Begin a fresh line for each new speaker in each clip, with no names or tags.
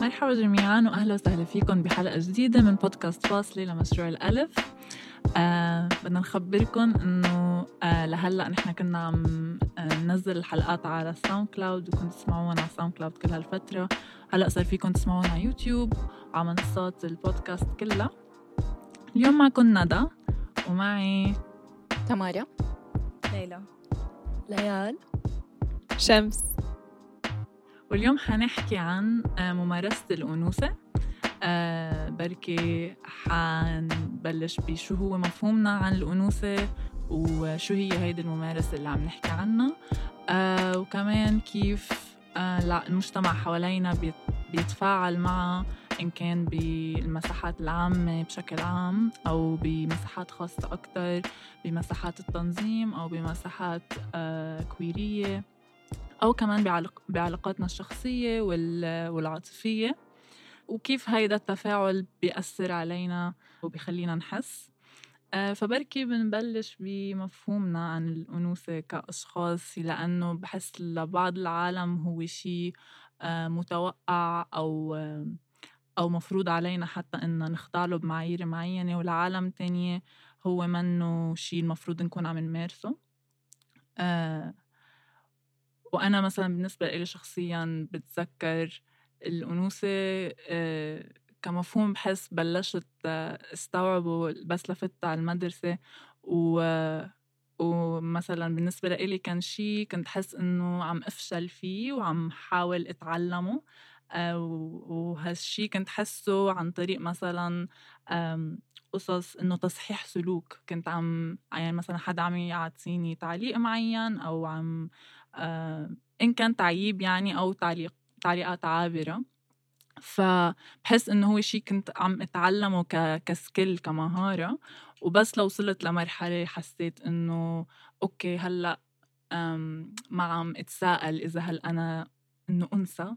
مرحبا جميعا واهلا وسهلا فيكم بحلقة جديدة من بودكاست فاصلة لمشروع الألف. آه بدنا نخبركم إنه آه لهلأ نحن كنا عم آه ننزل الحلقات على ساوند كلاود وكنتوا تسمعونا على ساوند كلاود كل هالفترة. هلأ صار فيكم تسمعونا على يوتيوب وعلى منصات البودكاست كلها. اليوم معكم ندى ومعي
تمارا.
ليلى.
ليال.
شمس.
واليوم حنحكي عن آه، ممارسة الأنوثة. آه بركي حنبلش بشو هو مفهومنا عن الأنوثة وشو هي هيدي الممارسة اللي عم نحكي عنها. آه وكمان كيف المجتمع حوالينا بيتفاعل معها إن كان بالمساحات العامة بشكل عام أو بمساحات خاصة أكتر بمساحات التنظيم أو بمساحات كويرية. أو كمان بعلاق بعلاقاتنا الشخصية والعاطفية. وكيف هيدا التفاعل بيأثر علينا وبيخلينا نحس. آه، فبركي بنبلش بمفهومنا عن الأنوثة كأشخاص لأنه بحس لبعض العالم هو شيء آه، متوقع أو أو مفروض علينا حتى إن نخضع له بمعايير معينة. ولعالم تانية هو منه شيء المفروض نكون عم نمارسه. آه وأنا مثلا بالنسبة لي شخصيا بتذكر الأنوثة آه، كمفهوم بحس بلشت استوعبه بس لفت على المدرسة و ومثلا بالنسبة لإلي كان شيء كنت حس إنه عم أفشل فيه وعم حاول أتعلمه آه، وهالشي كنت حسه عن طريق مثلا قصص إنه تصحيح سلوك كنت عم يعني مثلا حدا عم يعطيني تعليق معين أو عم إن كان تعييب يعني أو تعليق تعليقات عابرة. فبحس إنه هو شيء كنت عم أتعلمه ك... ك skill كمهارة. وبس لو وصلت لمرحلة حسيت إنه okay هلأ ما عم أتساءل إذا هل أنا إنه أنثى.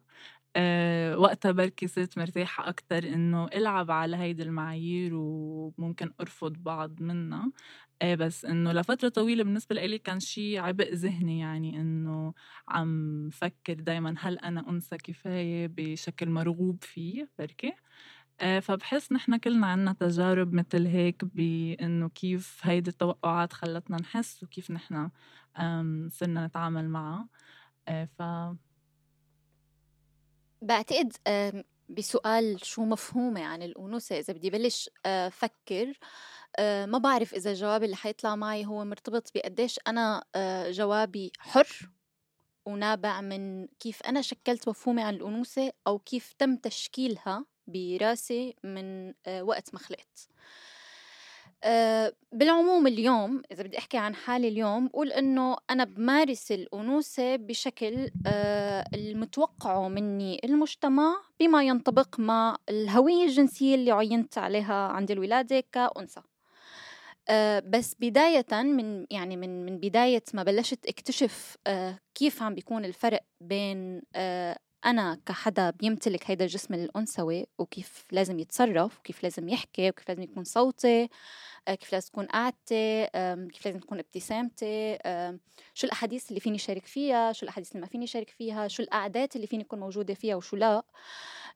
أه وقتها بركي صرت مرتاحة أكتر إنه ألعب على هيدي المعايير وممكن أرفض بعض منها. إيه بس إنه لفترة طويلة بالنسبة لإلي كان شي عبء ذهني يعني إنه عم فكر دايما هل أنا أنثى كفاية بشكل مرغوب فيه بركي. آه فبحس نحن كلنا عنا تجارب مثل هيك بإنه كيف هيدي التوقعات خلتنا نحس وكيف نحن صرنا نتعامل معها. آه ف
بعتقد بسؤال شو مفهومي عن الأنوثة؟ إذا بدي بلش آه، فكر آه، ما بعرف إذا الجواب اللي حيطلع معي هو مرتبط بقديش أنا آه، جوابي حر ونابع من كيف أنا شكلت مفهومي عن الأنوثة أو كيف تم تشكيلها براسي من وقت ما خلقت. بالعموم اليوم إذا بدي أحكي عن حالي اليوم بقول إنه أنا بمارس الأنوثة بشكل آه، المتوقعه مني المجتمع بما ينطبق مع الهوية الجنسية اللي عينت عليها عند الولادة كأنثى. آه، بس بداية من يعني من من بداية ما بلشت اكتشف كيف عم بيكون الفرق بين أنا كحدا بيمتلك هيدا الجسم الأنثوي وكيف لازم يتصرف وكيف لازم يحكي وكيف لازم يكون صوتي آه، كيف لازم تكون قعدتي كيف لازم تكون ابتسامتي شو الأحاديث اللي فيني شارك فيها شو الأحاديث اللي ما فيني شارك فيها شو القعدات اللي فيني أكون موجودة فيها وشو لا.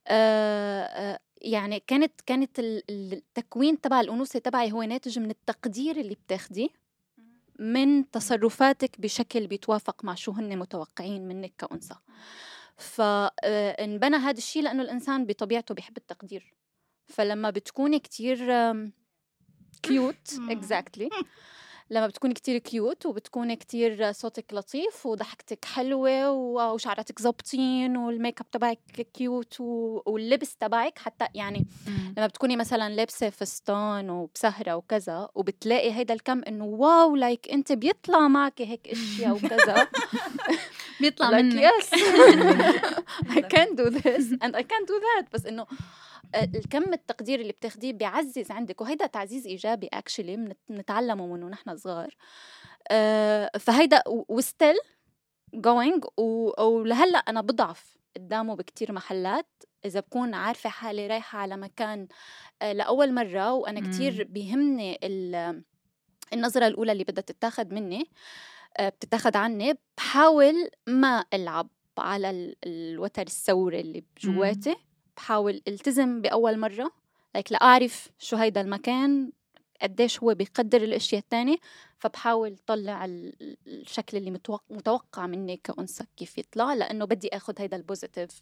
آه، آه، يعني كانت كانت التكوين تبع الأنوثة تبعي هو ناتج من التقدير اللي بتاخديه من تصرفاتك بشكل بيتوافق مع شو هن متوقعين منك كأنثى. فانبنى هذا الشيء لأنه الإنسان بطبيعته بيحب التقدير. فلما بتكوني كتير cute exactly لما بتكوني كتير cute وبتكوني كتير صوتك لطيف وضحكتك حلوة وشعراتك زبطين والميك اب تبعك cute واللبس تبعك حتى يعني لما بتكوني مثلا لابسة فستان وبسهرة وكذا وبتلاقي هيدا الكم إنه wow like أنت بيطلع معك هيك أشياء وكذا.
بيطلع منك.
yes I can do this and I can do that. بس إنه الكم التقدير اللي بتاخديه بيعزز عندك. وهيدا تعزيز إيجابي actually بنتعلمه منه نحن صغار. آه، فهيدا و still going ولهلا أنا بضعف قدامه بكتير محلات. إذا بكون عارفة حالي رايحة على مكان آه، لأول مرة وأنا كتير بيهمني النظرة الأولى اللي بدها تتاخد مني آه، بتتاخد عني بحاول ما ألعب على الوتر الثوري اللي بجواتي بحاول التزم بأول مرة لك لأعرف شو هيدا المكان قديش هو بيقدر الأشياء الثانية فبحاول طلع الشكل اللي متوقع مني كأنثى كيف يطلع لأنه بدي أخذ هيدا ال positive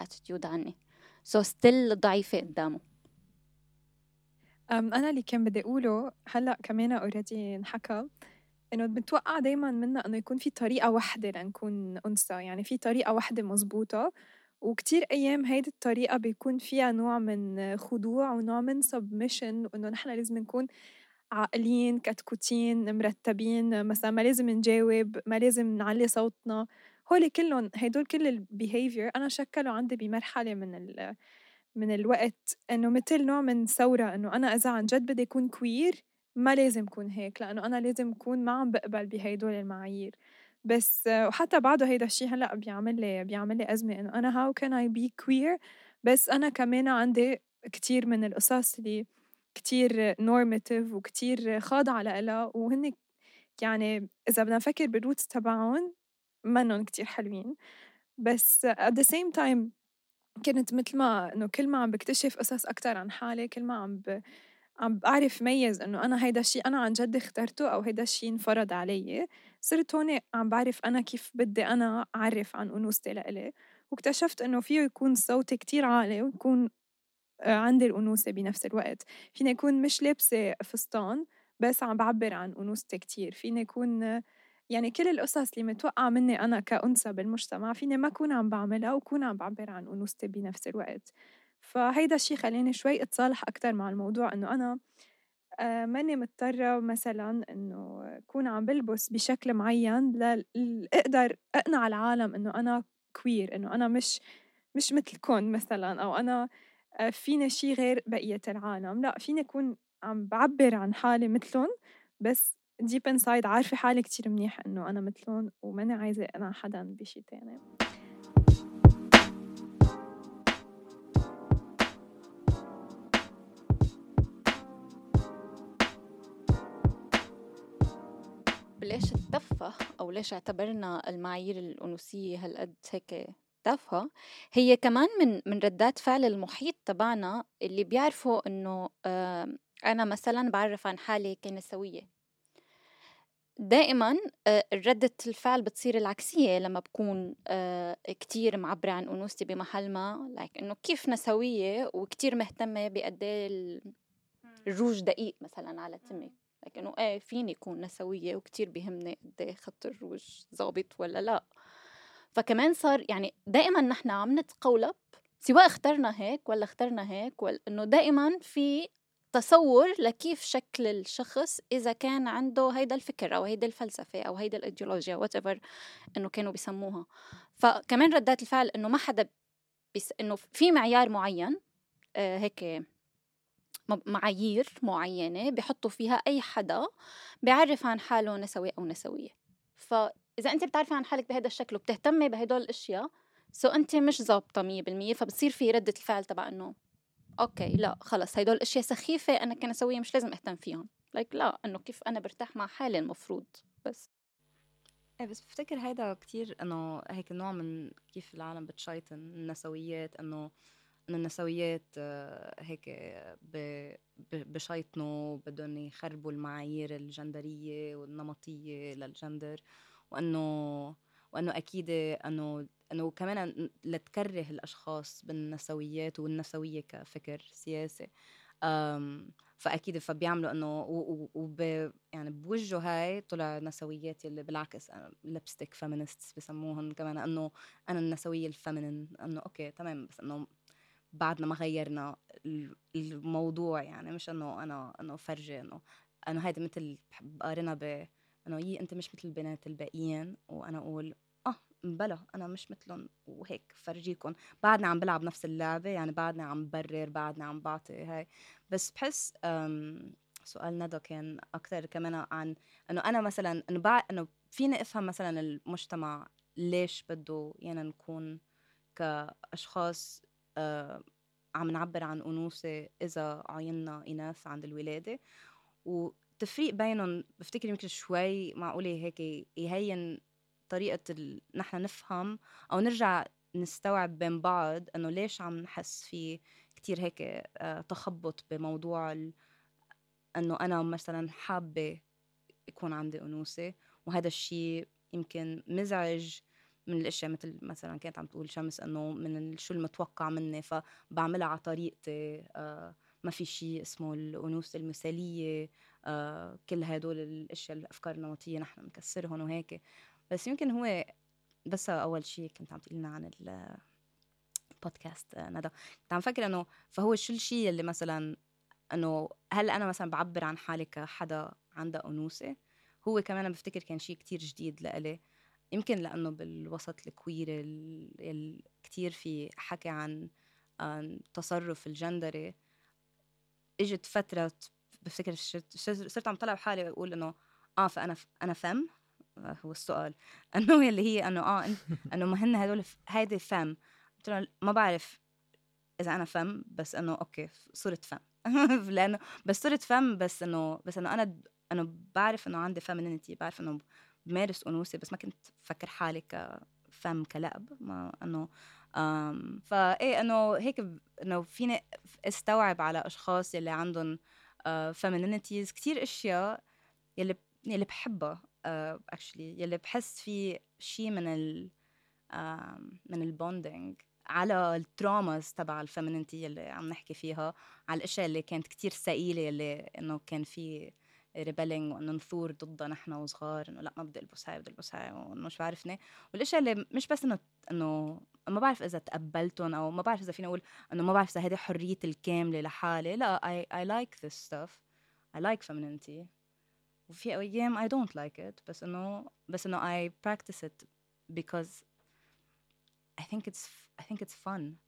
attitude عني. so still ضعيفة قدامه.
أنا اللي كان بدي أقوله هلأ كمان already انحكى. إنه بنتوقع دايما منا إنه يكون في طريقة واحدة لنكون أنثى يعني في طريقة واحدة مزبوطة وكتير أيام هيدي الطريقة بيكون فيها نوع من خضوع ونوع من submission وإنه نحن لازم نكون عاقلين كتكوتين مرتبين مثلا ما لازم نجاوب ما لازم نعلي صوتنا. هول كلهم هدول كل ال behavior أنا شكلوا عندي بمرحلة من ال من الوقت إنه مثل نوع من ثورة إنه أنا إذا عن جد بدي أكون queer ما لازم أكون هيك لأنه أنا لازم أكون ما عم بقبل بهدول المعايير. بس وحتى بعده هيدا الشيء هلأ بيعمل لي بيعمل لي أزمة إنه أنا how can I be queer بس أنا كمان عندي كتير من القصص اللي كتير normative وكتير خاضعة لها وهن يعني إذا بدنا نفكر بال roots تبعهم منن كتير حلوين. بس at the same time كنت مثل ما إنه كل ما عم بكتشف قصص أكتر عن حالي كل ما عم ب... عم بعرف ميز إنه أنا هيدا الشيء أنا عن جد اخترته أو هيدا الشيء انفرض علي. صرت هون عم بعرف أنا كيف بدي أنا أعرف عن أنوثتي لإلي. واكتشفت إنه فيه يكون صوتي كتير عالي ويكون آه، عندي الأنوثة بنفس الوقت. فيني أكون مش لابسة فستان بس عم بعبر عن أنوثتي كتير. فيني أكون يعني كل القصص اللي متوقعة مني أنا كأنثى بالمجتمع فيني ما أكون عم بعملها وكون عم بعبر عن أنوثتي بنفس الوقت. فهيدا الشيء خلاني شوي أتصالح أكتر مع الموضوع إنه أنا آه ماني مضطرة مثلا إنه أكون عم بلبس بشكل معين لأقدر أقنع العالم إنه أنا queer إنه أنا مش مش مثلكم مثلا أو أنا آه فيني شيء غير بقية العالم. لا فيني أكون عم بعبر عن حالي مثلهم بس deep inside عارفة حالي كتير منيح إنه أنا مثلهم وماني عايزة أنا حدا بشي تاني.
ليش التفه أو ليش اعتبرنا المعايير الأنوثية هالقد هيك تافهة هي كمان من من ردات فعل المحيط تبعنا اللي بيعرفوا إنه أنا مثلا بعرف عن حالي كنسوية. دائما آه، ردة الفعل بتصير العكسية لما بكون آه، كتير معبرة عن أنوثتي بمحل ما. لايك إنه كيف نسوية وكتير مهتمة بقد إيه الروج دقيق مثلا على تمي لكنه إيه فيني أكون نسوية وكتير بيهمني قد إيه خط الروج ظابط ولا لا. فكمان صار يعني دائما نحن عم نتقولب سواء اخترنا هيك ولا اخترنا هيك ولا إنه دائما في تصور لكيف شكل الشخص إذا كان عنده هيدا الفكر أو هيدا الفلسفة أو هيدا الإيديولوجيا وات إنه كانوا بيسموها فكمان ردات الفعل إنه ما حدا بس إنه في معيار معين آه هيك معايير معينة بحطوا فيها أي حدا بيعرف عن حاله نسوي أو نسوية. فإذا أنت بتعرفي عن حالك بهذا الشكل وبتهتمي بهدول الأشياء so أنت مش ظابطة مية بالمية فبصير في ردة الفعل تبع إنه okay لا خلص هدول الأشياء سخيفة أنا كنسوية مش لازم أهتم فيهم. like لا إنه كيف أنا برتاح مع حالي المفروض بس.
إيه بس بفتكر هيدا كتير إنه هيك نوع من كيف العالم بتشيطن النسويات إنه انه النسويات آه، هيك بشيطنوا بدهم يخربوا المعايير الجندرية والنمطية للجندر وأنه وأنه أكيد أنه أنه كمان لتكره الأشخاص بالنسويات والنسوية كفكر سياسي فأكيد فبيعملوا أنه وب يعني بوجهه هاي طلع نسويات اللي بالعكس لبستك فيمينست بسموهم كمان أنه أنا النسوية الفيمينين أنه أوكي تمام بس أنه بعدنا ما غيرنا الموضوع يعني مش إنه أنا إنه فرجي إنه أنا هيدا مثل بقارنها ب إنه يي أنت مش مثل البنات الباقيين وأنا أقول آه بلا أنا مش مثلهم وهيك فرجيكم بعدنا عم بلعب نفس اللعبة يعني بعدنا عم برر بعدنا عم بعطي هاي. بس بحس سؤال ندى كان أكثر كمان عن إنه أنا مثلا إنه بعد إنه فيني أفهم مثلا المجتمع ليش بده يعني نكون كأشخاص عم نعبر عن أنوثة إذا عينا إناث عند الولادة. والتفريق بينهم بفتكر يمكن شوي معقولة هيك يهين طريقة ال... نحن نفهم أو نرجع نستوعب بين بعض إنه ليش عم نحس في كتير هيك آه، تخبط بموضوع ال... إنه أنا مثلا حابة يكون عندي أنوثة. وهذا الشيء يمكن مزعج من الأشياء مثل مثلا كانت عم تقول شمس إنه من شو المتوقع مني فبعملها على طريقتي آه ما في شيء اسمه الأنوثة المثالية آه كل هدول الأشياء الأفكار النمطية نحن بنكسرهم وهيك. بس يمكن هو بس أول شيء كنت عم تقول لنا عن البودكاست آه، ندى. كنت عم فكر إنه فهو شو الشيء اللي مثلا إنه هل أنا مثلا بعبر عن حالي كحدا عندها أنوثة؟ هو كمان بفتكر كان شيء كتير جديد لإلي. يمكن لأنه بالوسط الكوير ال... كتير في حكي عن تصرف الجندري. إجت فترة بفتكر صرت عم طلع بحالي وأقول إنه آه فأنا أنا فم؟ آه، هو السؤال. إنه اللي هي إنه آه إنه ما هن هدول هيدي femme. قلت له ما بعرف إذا أنا femme بس إنه okay صرت femme. لأنه بس صرت femme بس إنه بس إنه أنا إنه بعرف إنه عندي femininity بعرف إنه بمارس أنوثة بس ما كنت فكر حالي ك femme كلأب ما إنه فايه إنه هيك إنه فيني استوعب على أشخاص يلي عندهم femininities كثير أشياء يلي يلي بحبها actually يلي بحس في شيء من ال من ال bonding على ال traumas تبع ال femininity اللي عم نحكي فيها على الأشياء اللي كانت كتير ثقيله اللي إنه كان في rebelling وإنه نثور ضدها نحن وصغار إنه لأ ما بدي ألبس هاي بدي ألبس هاي وإنه شو بعرفني والاشياء اللي مش بس إنه إنه ما بعرف إذا تقبلتهم أو ما بعرف إذا فيني أقول إنه ما بعرف إذا هذه حريتي الكاملة لحالي لأ I, I like this stuff. I like femininity. وفي أيام I don't like it بس إنه بس إنه I practice it because I think it's I think it's fun.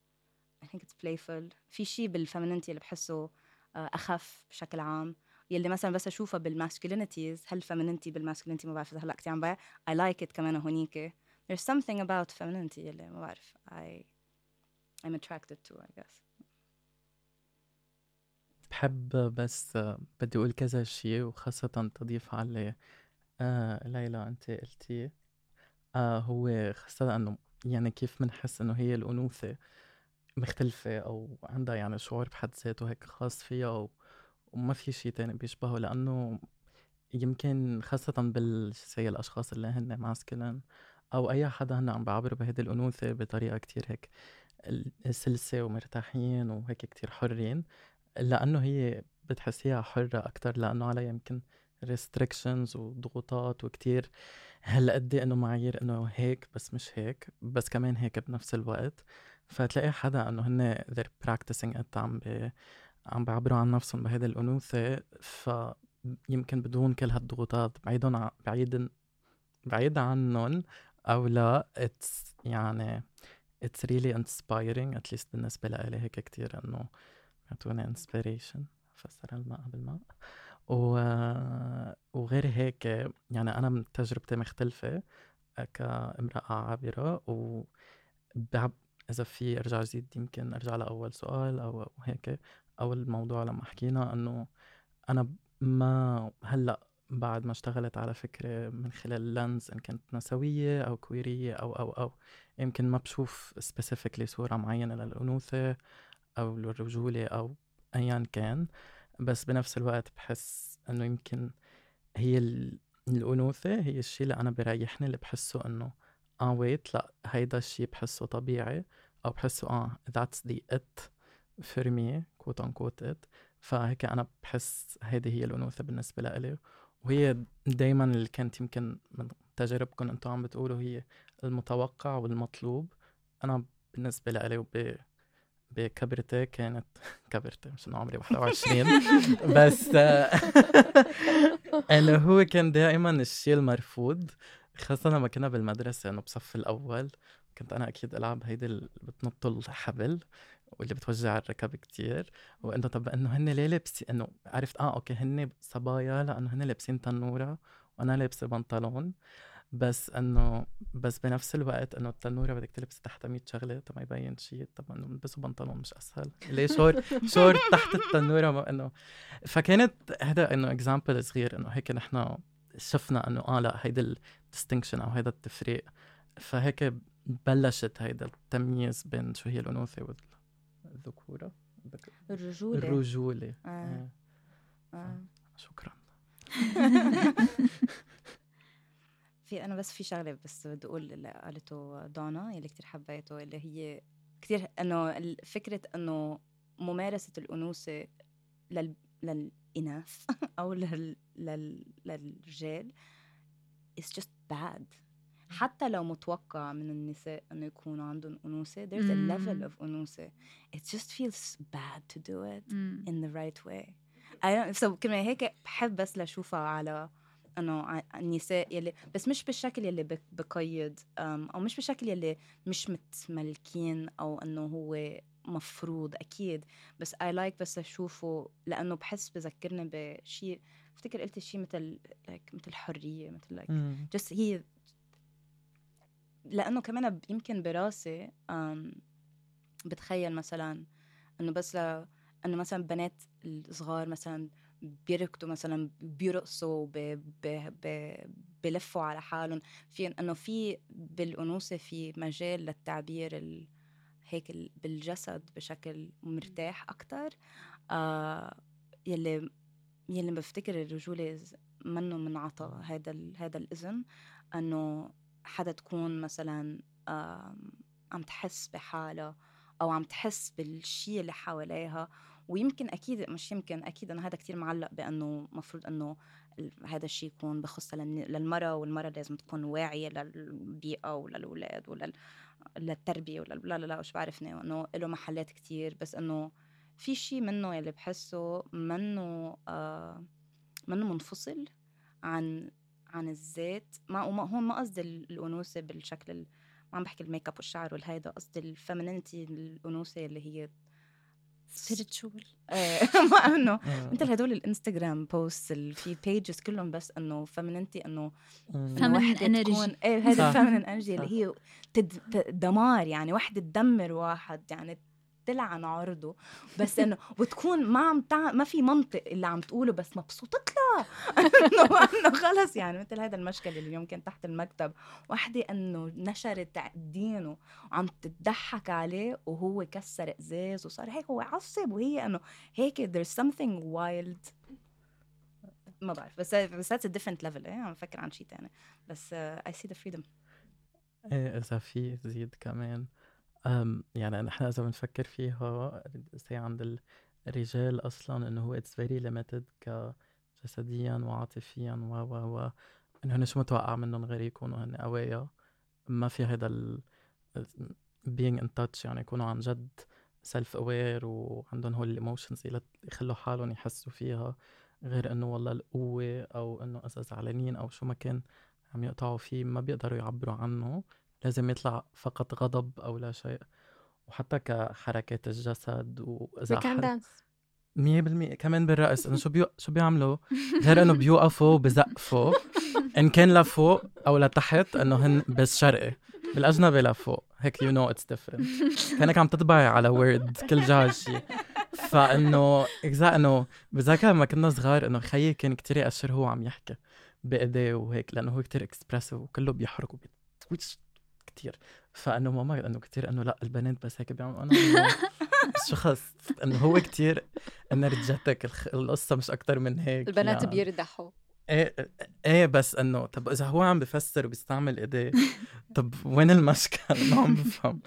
I think it's playful. في شيء بال femininity اللي بحسه آه، أخف بشكل عام. يلي مثلا بس اشوفها بال masculinities هال femininity بال masculinity ما بعرف إذا هلأ كثير عم بعرف I like it كمان هونيك. There's something about femininity يلي ما بعرف I I'm attracted to I guess.
بحب بس بدي أقول كذا شيء وخاصة تضيف على آه ليلى أنت قلتي آه هو خاصة إنه يعني كيف بنحس إنه هي الأنوثة مختلفة أو عندها يعني شعور بحد ذاته هيك خاص فيها وما في شيء تاني بيشبهه لأنه يمكن خاصة بال الأشخاص اللي هن ماسكلين أو أي حدا هن عم بعبروا بهيدي الأنوثة بطريقة كتير هيك سلسة ومرتاحين وهيك كتير حرين لأنه هي بتحسيها حرة أكتر لأنه عليها يمكن restrictions وضغوطات وكتير. هلا إنه معايير إنه هيك بس مش هيك بس كمان هيك بنفس الوقت. فتلاقي حدا إنه هن they're practicing it عم عم بيعبروا عن نفسهم بهيدي الأنوثة فيمكن بدون كل هالضغوطات بعيدا بعيدا بعيد عنهم أو لا it's يعني it's really inspiring at least بالنسبة لإلي هيك كتير إنه يعطوني inspiration فسر الماء بالماء و... وغير هيك يعني أنا من تجربتي مختلفة كامرأة عابرة و. إذا في أرجع زيد يمكن أرجع لأول سؤال أو هيك أول موضوع لما حكينا إنه أنا ما هلأ بعد ما اشتغلت على فكرة من خلال lens إن كانت نسوية أو كويرية أو أو أو يمكن ما بشوف specifically صورة معينة للأنوثة أو للرجولة أو أيا كان بس بنفس الوقت بحس إنه يمكن هي الأنوثة هي الشيء اللي أنا بريحني اللي بحسه إنه آه wait لأ هيدا الشيء بحسه طبيعي أو بحسه آه that's the it for me. quote unquote it فهيك أنا بحس هيدي هي الأنوثة بالنسبة لإلي. وهي دايما اللي كانت يمكن من تجاربكم أنتم عم بتقولوا هي المتوقع والمطلوب. أنا بالنسبة لإلي وب بكبرتي كانت كبرتي مش إنه عمري 21 بس انه هو كان دائما الشيء المرفوض خاصة لما كنا بالمدرسة إنه بصف الأول كنت أنا أكيد ألعب هيدي اللي بتنط الحبل. واللي بتوجع الركب كتير وإنه طب إنه هن ليه لابسين إنه عرفت آه أوكي هن صبايا لأنه هن لابسين تنورة وأنا لابسة بنطلون. بس إنه بس بنفس الوقت إنه التنورة بدك تلبس تحتها 100 شغلة طب ما يبين شيء طب إنه بلبسوا بنطلون مش أسهل. ليه short short تحت التنورة؟ إنه فكانت هذا إنه example صغير إنه هيك نحن شفنا إنه آه لأ هيدا ال distinction أو هيدا التفريق. فهيك بلشت هيدا التمييز بين شو هي الأنوثة والذكورة
الرجولة
الرجولة
آه.
آه.
آه.
شكرا
في أنا بس في شغلة بس بدي أقول اللي قالته دانا يلي كتير حبيته اللي هي كتير إنه فكرة إنه ممارسة الأنوثة لل للإناث أو لل لل للرجال is just bad حتى لو متوقع من النساء إنه يكونوا عندهم أنوثة there's a level of أنوثة. It just feels bad to do it in the right way. I don't, so كمان هيك بحب بس لأشوفها على إنه النساء يلي بس مش بالشكل يلي بقيد أو مش بالشكل يلي مش متملكين أو إنه هو مفروض أكيد. بس اي لايك like بس أشوفه لأنه بحس بذكرني بشيء أفتكر قلت شيء مثل like مثل حرية مثل like just هي لأنه كمان يمكن براسي بتخيل مثلا إنه بس ل... إنه مثلا بنات الصغار مثلا بيركضوا مثلا بيرقصوا ب... ب... ب... بلفوا على حالهم. في إنه في بالأنوثة في مجال للتعبير ال... هيك ال... بالجسد بشكل مرتاح أكثر آه يلي يلي بفتكر الرجولة منه منعطى هذا ال... هذا الإذن إنه حدا تكون مثلا عم تحس بحالها أو عم تحس بالشيء اللي حواليها. ويمكن أكيد مش يمكن أكيد إنه هذا كتير معلق بأنه مفروض إنه هذا الشيء يكون بخص للمرأة والمرأة لازم تكون واعية للبيئة وللأولاد ولل للتربية ولا لا لا لا وش بعرفني وانه له محلات كتير. بس إنه في شيء منه يلي بحسه منه آه منه منفصل عن عن الذات ما وما هون ما قصدي ال- الأنوثة بالشكل ال- ما عم بحكي الميك أب والشعر والهيدا قصدي ال femininity الأنوثة اللي هي
spiritual
آه، ما إنه
آه.
مثل هدول الإنستغرام posts في pages كلهم بس
إنه
femininity
إنه وحدة
energy.
تكون إيه هذا
صح.
ال feminine
energy.
اللي هي دمار يعني وحدة تدمر واحد يعني تلعن عرضه. بس إنه وتكون ما عم تع... ما في منطق اللي عم تقوله بس مبسوطة؟ لها إنه إنه خلص. يعني مثل هذا المشكل اللي يمكن تحت المكتب. وحدة إنه نشرت دينه وعم تضحك عليه وهو كسر إزاز وصار هيك هو عصب. وهي إنه هيك there's something wild. ما بعرف. بس بس a different level. إيه عم بفكر عن شيء تاني. بس I see the freedom.
إيه إذا في زيد كمان. يعني نحن اذا بنفكر فيها زي عند الرجال أصلا انه هو it's very limited كجسديا وعاطفيا و و و انه شو متوقع منهم غير يكونوا هن قوايا ما في هذا ال being in touch يعني يكونوا عن جد self aware وعندهم هول ال emotions يخلوا حالهم يحسوا فيها. غير إنه والله القوة أو إنه إذا زعلانين أو شو ما كان عم يقطعوا فيه ما بيقدروا يعبروا عنه. لازم يطلع فقط غضب أو لا شيء وحتى كحركات الجسد وإذا
dance
مية بالمية. كمان بالرقص انه شو بيو... شو بيعملوا؟ غير إنه بيوقفوا وبزقفوا إن كان لفوق أو لتحت إنه هن بس شرقي. بالأجنبي لفوق. هيك you know it's different كأنك عم تطبعي على Word كل جهه شيء فإنه اجزاء إنه بتذكر لما كنا صغار إنه خيي كان كتير يأشر هو عم يحكي بإيديه وهيك لأنه هو كتير expressive وكله بيحرك وبي twitch كتير فأنه ماما إنه كتير إنه لأ البنات بس هيك بيعملوا أنا شو خص إنه هو كتير energetic. القصة مش أكتر من هيك
البنات
يعني.
بيردحوا
إيه إيه بس إنه طب إذا هو عم بفسر وبيستعمل إيديه طب وين المشكل ما عم بفهم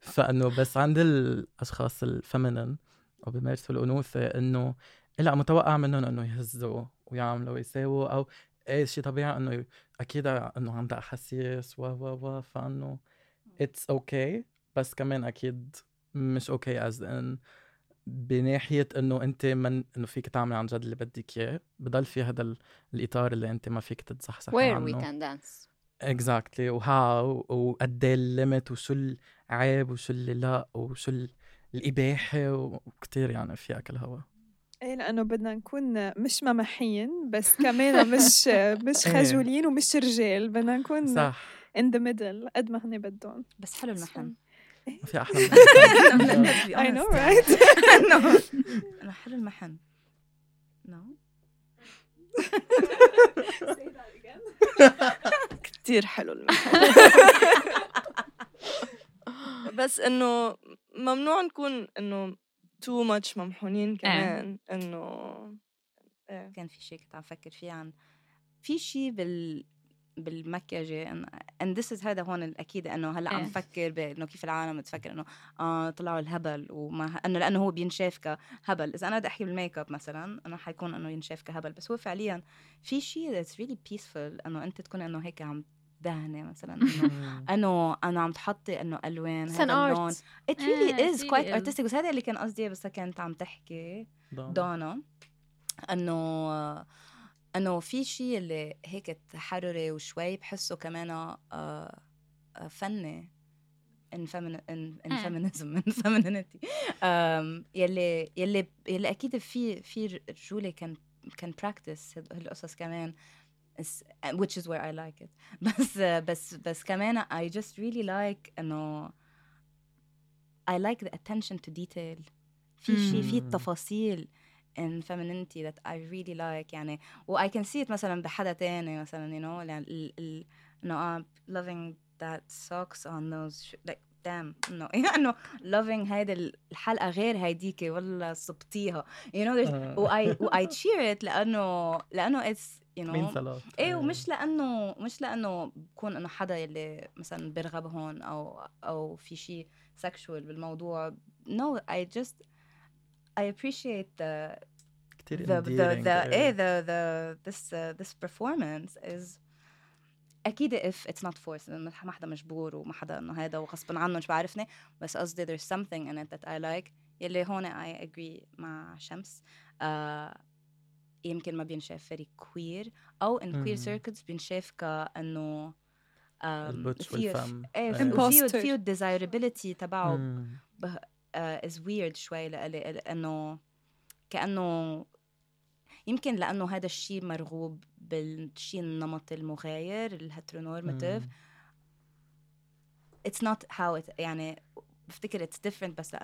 فإنه بس عند الأشخاص ال feminine أو بيمارسوا الأنوثة إنه لا متوقع منهم إنه يهزوا ويعملوا ويساووا أو إيه شيء طبيعي إنه أكيد إنه عندها أحاسيس و و و فإنه it's okay okay بس كمان أكيد مش okay as in بناحية إنه أنت من إنه فيك تعمل عن جد اللي بدك إياه بضل في هذا ال- الإطار اللي أنت ما فيك تتزحزح
where we
عنه.
can dance.
اكزاكتلي وهاو وقد إيه الليمت وشو العيب وشو اللي لا وشو ال- الإباحة وكتير يعني في أكل هوا.
إيه لأنه بدنا نكون مش ممحين بس كمان مش مش
إيه.
خجولين ومش رجال. بدنا نكون
صح.
in the middle قد ما هن بدهم.
بس حلو المحن
ما في أحلى من
know right?
أنا حلو المحن. نو
كتير حلو المحل
بس إنه ممنوع نكون إنه too much ممحونين كمان إنه إيه
كان في شيء كنت عم فكر فيه عن في شيء بال إن- and this is هذا هون الأكيد إنه هلأ عم
إيه.
فكر بإنه كيف العالم بتفكر إنه آه طلعوا الهبل وما إنه لأنه هو بينشاف كهبل. إذا أنا بدي أحكي بال make up مثلا أنا حيكون إنه ينشاف كهبل. بس هو فعليا في شيء that's really peaceful إنه أنت تكون إنه هيك عم دهني مثلا. إنه إنه أنا عم تحطي
إنه ألوان
هذا اللون.
art.
it really is
it
quite
really is.
artistic بس هذا اللي كان قصدي بس كانت عم تحكي. دانا إنه إنه في شيء اللي هيك تحرري وشوي بحسه كمان آه، آه، فني.
and.
feminism and femininity يلي يلي يلي أكيد في في رجولة كان كان براكتس هالقصص كمان. which is where I like it بس بس بس كمان I just really like انه I like the attention to detail في شيء في
مم.
التفاصيل in femininity that I really like يعني و I can see it مثلا بحدا تاني مثلا you know يعني ال ال انه I'm loving that socks on those sh- like damn انه إنه loving هيدي الحلقة غير هيديكي ولا صبتيها. You know there's
آه.
و I و I cheer it لأنه لأنه it's you know.
مين صلاة
إيه ومش لأنه مش لأنه بكون إنه حدا يلي مثلا بيرغب هون أو أو في شيء سكشوال بالموضوع. No I just I appreciate the
كتير
the the, the.
إيه
the the this uh, this performance is أكيد if it's not forced إنه ما حدا مجبور وما حدا إنه هذا وغصبا عنه مش بعرفني بس قصدي there's something in it that I like يلي هون I agree مع شمس آه يمكن ما بينشاف very queer أو queer
مم.
circles بينشاف كانه ال
butch
فيه-
وال
femme
إيه
Imposter.
فيه ال desirability تبعه
مم.
uh, is weird شوي لإلي لأنه كأنه يمكن لأنه هذا الشيء مرغوب بالشيء النمطي المغاير
ال
heteronormative. not how it يعني بفتكر it's different بس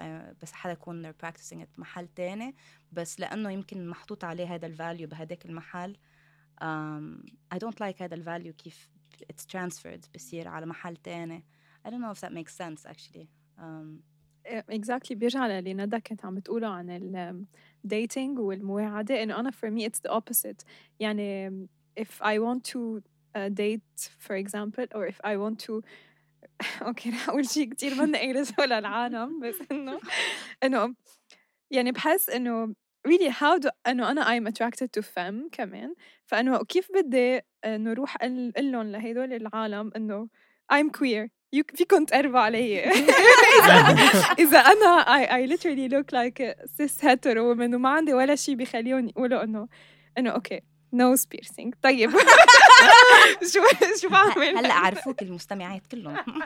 بس حدا يكون they're practicing it بمحل تاني. بس لأنه يمكن محطوط عليه هذا ال value بهداك المحل. um, I don't like هذا ال value كيف it's transferred بصير على محل تاني. I don't know if that makes sense actually. um,
exactly بيرجع للي ندى كانت عم بتقوله عن ال dating والمواعدة. إنه أنا for me it's the opposite. يعني if I want to uh, date for example or if I want to okay رح أقول شيء كثير مانا قايلته للعالم بس إنه إنه يعني بحس إنه really how do إنه أنا I'm attracted to femme كمان. فإنه كيف بدي إنه روح أقول لهم لهدول العالم إنه I'm queer. فيكم تقربوا علي. اذا أنا I, I literally look like a cis hetero woman وما عندي ولا شيء بخليهم يقولوا انه إنه أوكي nose piercing. طيب. شو شو بعمل؟
هلا عرفوك المستمعات كلهم.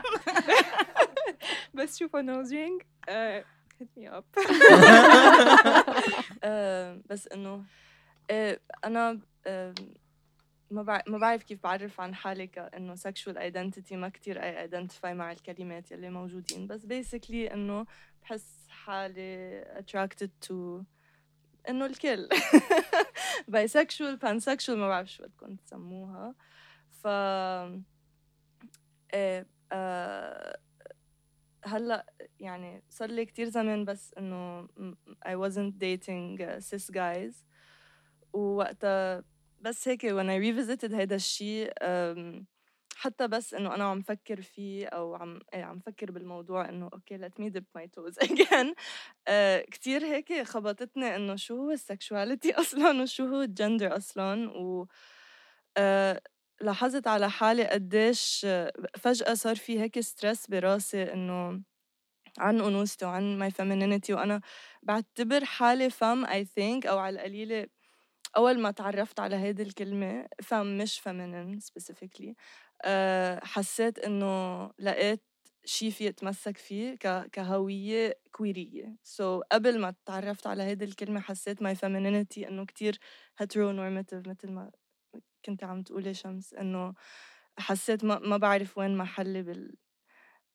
بس شوفوا nose ring. uh, hit me up.
آه، بس إنه آه، أنا آه، ما بع- ما بعرف كيف بعرف عن حالي كانه sexual identity ما كتير اي identify مع الكلمات يلي موجودين. بس basically إنه بحس حالي attracted to إنه الكل. Bisexual pansexual ما بعرف شو بدكم تسموها. ف إيه آه، هلأ يعني صار لي كتير زمان بس إنه I wasn't dating cis guys. ووقتها بس هيك when I revisited هيدا الشيء حتى بس إنه أنا عم فكر فيه أو عم إيه عم فكر بالموضوع إنه okay let me dip toes again uh, كتير هيك خبطتني إنه شو هو ال sexuality أصلا وشو هو الجندر أصلا و uh, لاحظت على حالي قديش آه، فجأة صار في هيك stress براسي إنه عن انوثتي وعن my femininity وأنا بعتبر حالي femme I think أو على القليلة أول ما تعرفت على هيدي الكلمة femme مش feminine specifically أه حسيت إنه لقيت شي في اتمسك فيه كهوية كويرية so so, قبل ما تعرفت على هيدي الكلمة حسيت my femininity إنه كتير heteronormative مثل ما كنت عم تقولي شمس إنه حسيت ما, ما بعرف وين محلي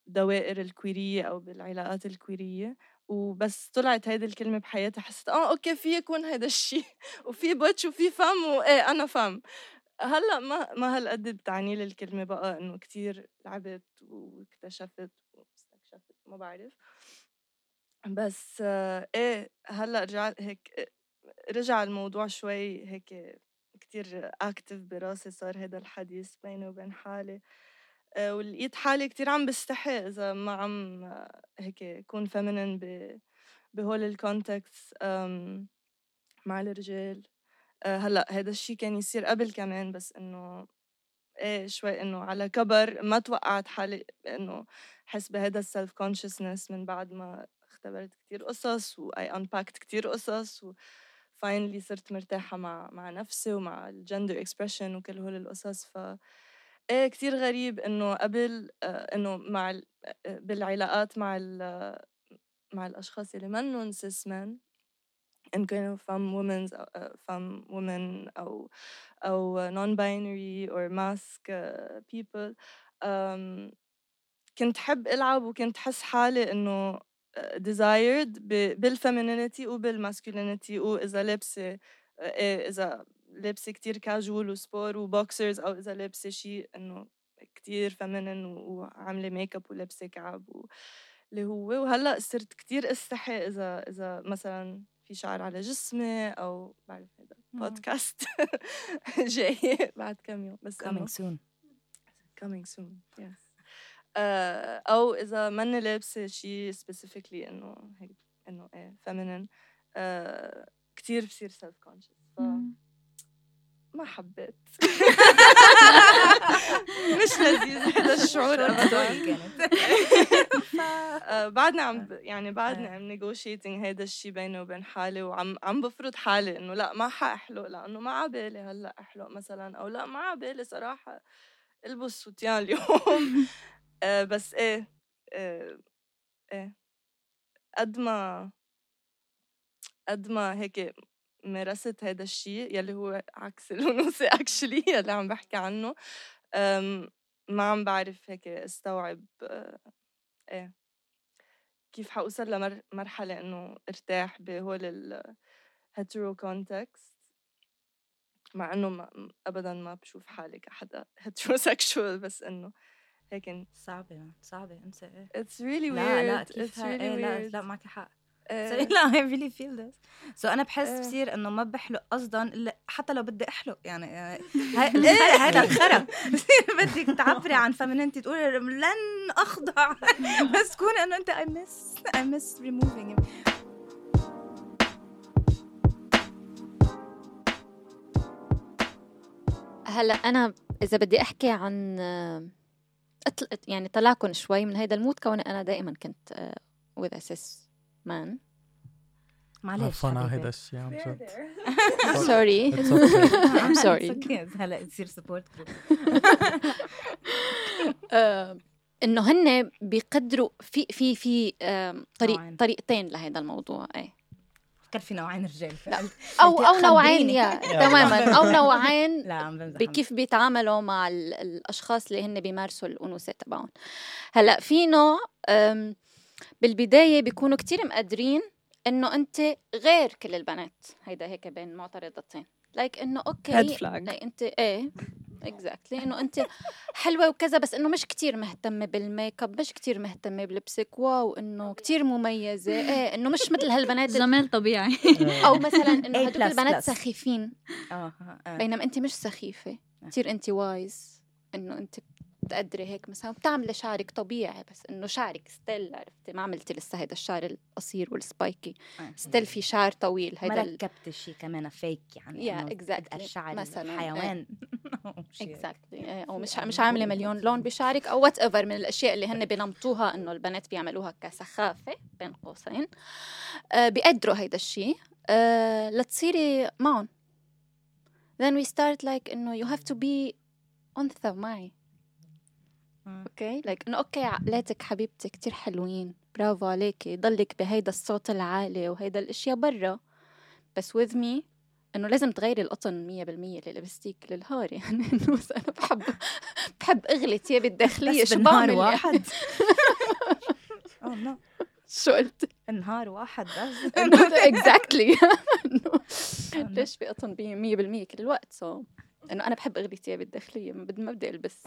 بالدوائر الكويرية أو بالعلاقات الكويرية وبس طلعت هيدي الكلمة بحياتي حسيت آه okay في يكون هيدا الشيء وفي butch وفي femme وايه أنا femme. هلأ ما ما هالقد بتعني لي الكلمة بقى إنه كتير لعبت واكتشفت واستكشفت ما بعرف. بس إيه هلأ رجعت هيك رجع الموضوع شوي هيك كتير active براسي صار هذا الحديث بيني وبين حالي. ولقيت حالي كتير عم بستحي إذا ما عم آه، هيك كون feminine بهول ال context مع الرجال. هلأ هذا الشيء كان يصير قبل كمان بس إنه إيه شوي إنه على كبر ما توقعت حالي إنه حس بهذا ال self-consciousness من بعد ما اختبرت كتير قصص و I unpacked كتير قصص و finally صرت مرتاحة مع مع نفسي ومع ال gender expression وكل هول القصص. ف إيه كتير غريب إنه قبل آه، إنه مع آه، بالعلاقات مع مع الأشخاص اللي منهم cis men إن كانوا femme women's femme women أو أو non binary or masc people كنت حب ألعب وكنت حس حالي إنه desired بال femininity وبال masculinity وإذا لابسة إيه إذا لابسة كتير casual و sport و boxers أو إذا لابسة شيء إنه كتير feminine وعاملة make up ولابسة كعب. اللي هو وهلأ صرت كتير استحي إذا إذا مثلا في شعر على جسمي أو بعرف هذا بودكاست جاي بعد كم يوم بس
coming soon.
coming soon yes. uh, أو إذا ماني لابسة شيء specifically إنه هيك إنه إيه feminine uh, كثير بصير self-conscious ما حبيت. مش لذيذ هذا الشعور ابدا آه، بعدنا عم يعني بعدنا عم negotiating هذا الشيء بيني وبين حالي وعم عم بفرض حالي إنه لا ما حاحلق لأنه ما عبالي هلأ أحلق مثلا أو لا ما عبالي صراحة ألبس سوتيان اليوم. آه، بس إيه إيه, إيه. قد ما قد ما هيك مارست هذا الشيء يلي هو عكس الأنوثة actually يلي عم بحكي عنه. ما عم بعرف هيك استوعب آه، إيه. كيف حوصل لمرحلة إنه ارتاح بهول ال hetero context مع إنه ما أبدا ما بشوف حالي كحدا هيتروسexual بس إنه هيك
صعبة صعبة انت
إيه. It's really weird
لا لا كيف
really
إيه لا لا معك حق. لا I really feel this. So أنا بحس. بصير إنه ما بحلق قصدا إلا حتى لو بدي أحلق يعني هذا الخرا. بصير بدك تعبري عن فمننتي تقولي لن أخضع. بس تكون إنه أنت I miss I miss removing
هلأ أنا إذا بدي أحكي عن يعني طلعكم شوي من هيدا المود كوني أنا دائما كنت with a cis man
معلش
على هيدا الشيء عن جد.
sorry I'm sorry.
هلا تصير support
إنه هن بيقدروا في في في طريق طريقتين لهذا الموضوع إيه.
فكر في نوعين رجال
أو أو نوعين يا تماما. أو نوعين بكيف بيتعاملوا مع الأشخاص اللي هن بيمارسوا الأنوثة تبعهم. هلأ في نوع بالبداية بيكونوا كتير مقدرين إنه أنت غير كل البنات. هيدا هيك بين معترضتين. like like إنه أوكي
red flag
like أنت إيه exactly إنه أنت حلوة وكذا بس إنه مش كتير مهتمة بال make up مش كتير مهتمة بلبسك. wow إنه كتير مميزة. إيه إنه مش مثل هالبنات
جمال طبيعي.
أو مثلا إنه هدول البنات سخيفين.
آه.
بينما أنت مش سخيفة. كتير أنت wise إنه أنت بتقدري هيك مثلا بتعملي شعرك طبيعي بس إنه شعرك still عرفتي؟ ما عملتي لسه هيدا الشعر القصير وال spiky still في شعر طويل
هيدا ما ركبتي شيء كمان فيك يعني
yeah exactly
الشعر مثلا حيوان
exactly أو مش مش عاملة مليون لون بشعرك أو whatever من الأشياء اللي هن بنمطوها إنه البنات بيعملوها كسخافة بين قوسين. آه بيقدروا هيدا الشيء آه لتصيري معهم. Then we start like إنه you have to be انثى معي أوكي؟ like إنه أوكي عقلاتك حبيبتي كتير حلوين. برافو عليكي ضلك بهيدا الصوت العالي وهيدا الأشياء برا. بس with me إنه لازم تغيري القطن مية بالمية اللي لبستيك للهار. يعني إنه أنا بحب بحب أغلي ثيابي الداخلية.
شو بعمل واحد.
شو قلت؟
نهار واحد بس.
exactly ليش في قطن 100% كل الوقت؟ so إنه أنا بحب أغلي ثيابي الداخلية. ما بدي ما بدي ألبس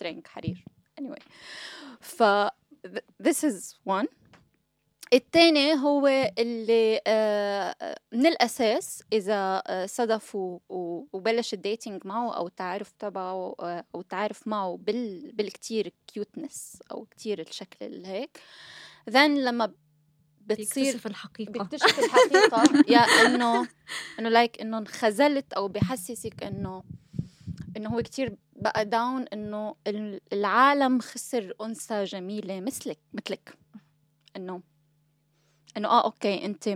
string حرير anyway. ف this is one. الثاني هو اللي آه، من الأساس إذا آه، صدفوا وبلش ال dating معه أو التعارف تبعه آه، أو التعارف معه بال بالكتير cuteness أو كتير الشكل اللي هيك. Then لما بتصير
بيكتشف الحقيقة.
بيكتشف الحقيقة. yeah إنه إنه like إنه انخذلت أو بحسسك إنه إنه هو كتير بقى down إنه العالم خسر أنثى جميلة مثلك مثلك. إنه إنه آه أوكي أنت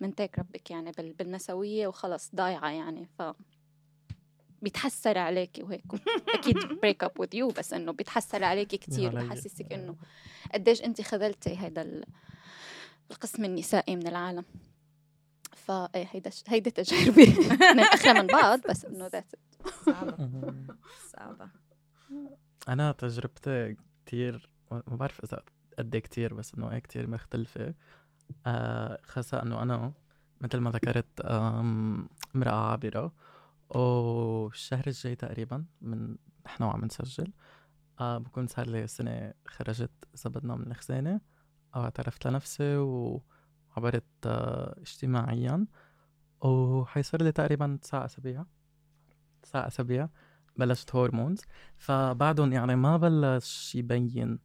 منتك ربك يعني بالنسويه وخلص ضايعة يعني ف بيتحسر عليكي وهيك. أكيد break up with you بس إنه بيتحسر عليكي كثير وبحسسك إنه قديش أنت خذلتي هذا القسم النسائي من العالم. فا إيه هيدا هيدي تجاربي. إحنا من بعض بس إنه that's
صعبة. صعبة.
أنا تجربتي كتير ما بعرف إذا قد إيه كتير بس إنه إيه كتير مختلفة. آه خاصة إنه أنا مثل ما ذكرت امرأة عابرة. والشهر الجاي تقريبا من نحن وعم نسجل. آه بكون صار لي سنة خرجت إذا بدنا من الخزانة أو اعترفت لنفسي وعبرت آه اجتماعيا وحيصير لي تقريبا تسع أسابيع. تسع أسابيع بلشت هرمونز. فبعدهم يعني ما بلش يبين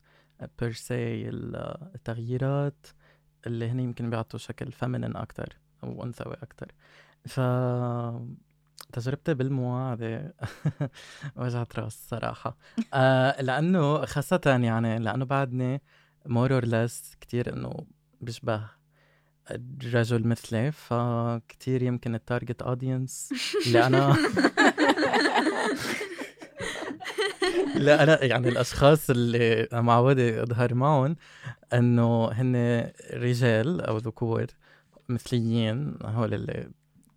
بيرسي التغييرات اللي هن يمكن بيعطوا شكل feminine أكتر أو أنثوي أكتر. ف تجربتي بالمواعدة وجعت رأس صراحة. آه لأنه خاصة يعني لأنه بعدني more or less كتير إنه بشبه رجل مثلي فكتير يمكن ال target audience اللي أنا لأ أنا يعني الأشخاص اللي معودة أظهر معهم إنه هن رجال أو ذكور مثليين هول اللي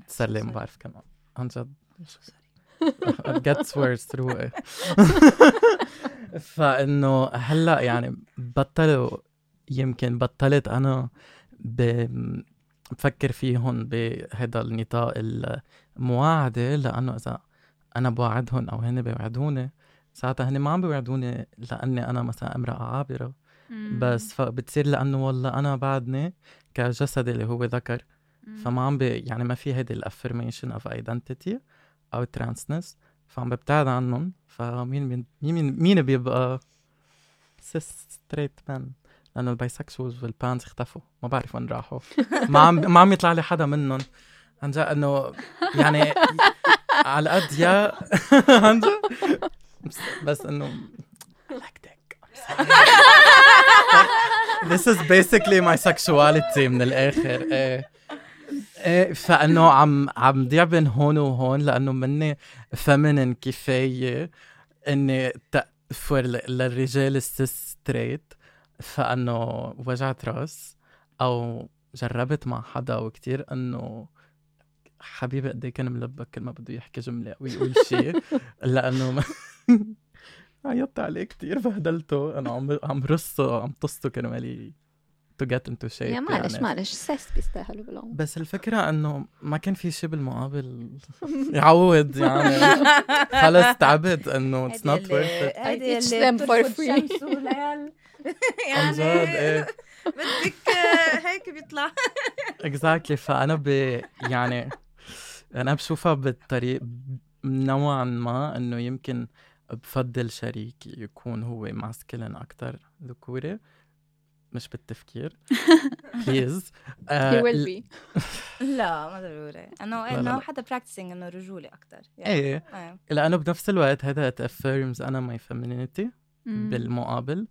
تسلم ما بعرف كمان. عن جد. It gets worse روقي فإنه هلأ يعني بطلوا يمكن بطلت أنا بفكر فيهم بهذا النطاق المواعدة لأنه إذا أنا بوعدهم أو هن بيوعدوني ساعتها هن ما عم بيواعدوني لأني أنا مثلا امرأة عابرة. بس فبتصير لأنه والله أنا بعدني كجسدي اللي هو ذكر. فما عم بي يعني ما في هيدي ال affirmation of identity أو transness فعم ببتعد عنهم فمين مين مين, مين بيبقى cis straight man لأنه ال bisexuals وال pans اختفوا. ما بعرف وين راحوا. ما عم ما عم يطلع لي حدا منهم. عن جد إنه يعني على قد يا عن جد. بس إنه This is basically my sexuality من الآخر. إيه. إيه فإنه عم عم ضيع بين هون وهون لأنه مني فمنن كفاية إني تأفر للرجال الستريت فأنه وجعت رأس أو جربت مع حدا وكتير إنه حبيبي قد إيه كان ملبك كل ما بده يحكي جملة أو يقول شيء لأنه عيطت عليه كتير بهدلته. أنا عم عم رصه عم طصه كرمالي to get into shape
yeah معلش يعني. معلش cis بيستاهلوا بالعمر.
بس الفكرة إنه ما كان في شيء بالمقابل يعوض يعني. خلص تعبت إنه
it's not worth فري يعني
إيه.
بدك هيك بيطلع.
exactly فأنا ب يعني أنا بشوفها بالطريق نوعا ما إنه يمكن بفضل شريك يكون هو masculine أكثر ذكوري مش بالتفكير. please
he will be
لا ما ضروري. إنه انه حدا practicing إنه رجولي أكثر
يعني. إيه, إيه. لأنه بنفس الوقت هذا affirms أنا my femininity بالمقابل.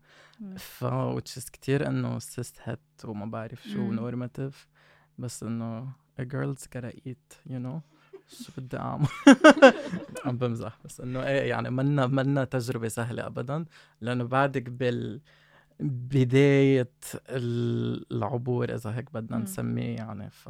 ف which كتير إنه cis het وما بعرف شو normative بس إنه a girl's gotta eat you know شو بدي أعمل؟ عم بمزح بس إنه إيه يعني منا منا تجربة سهلة ابدا لأنه بعدك بال بداية العبور إذا هيك بدنا نسميه يعني ف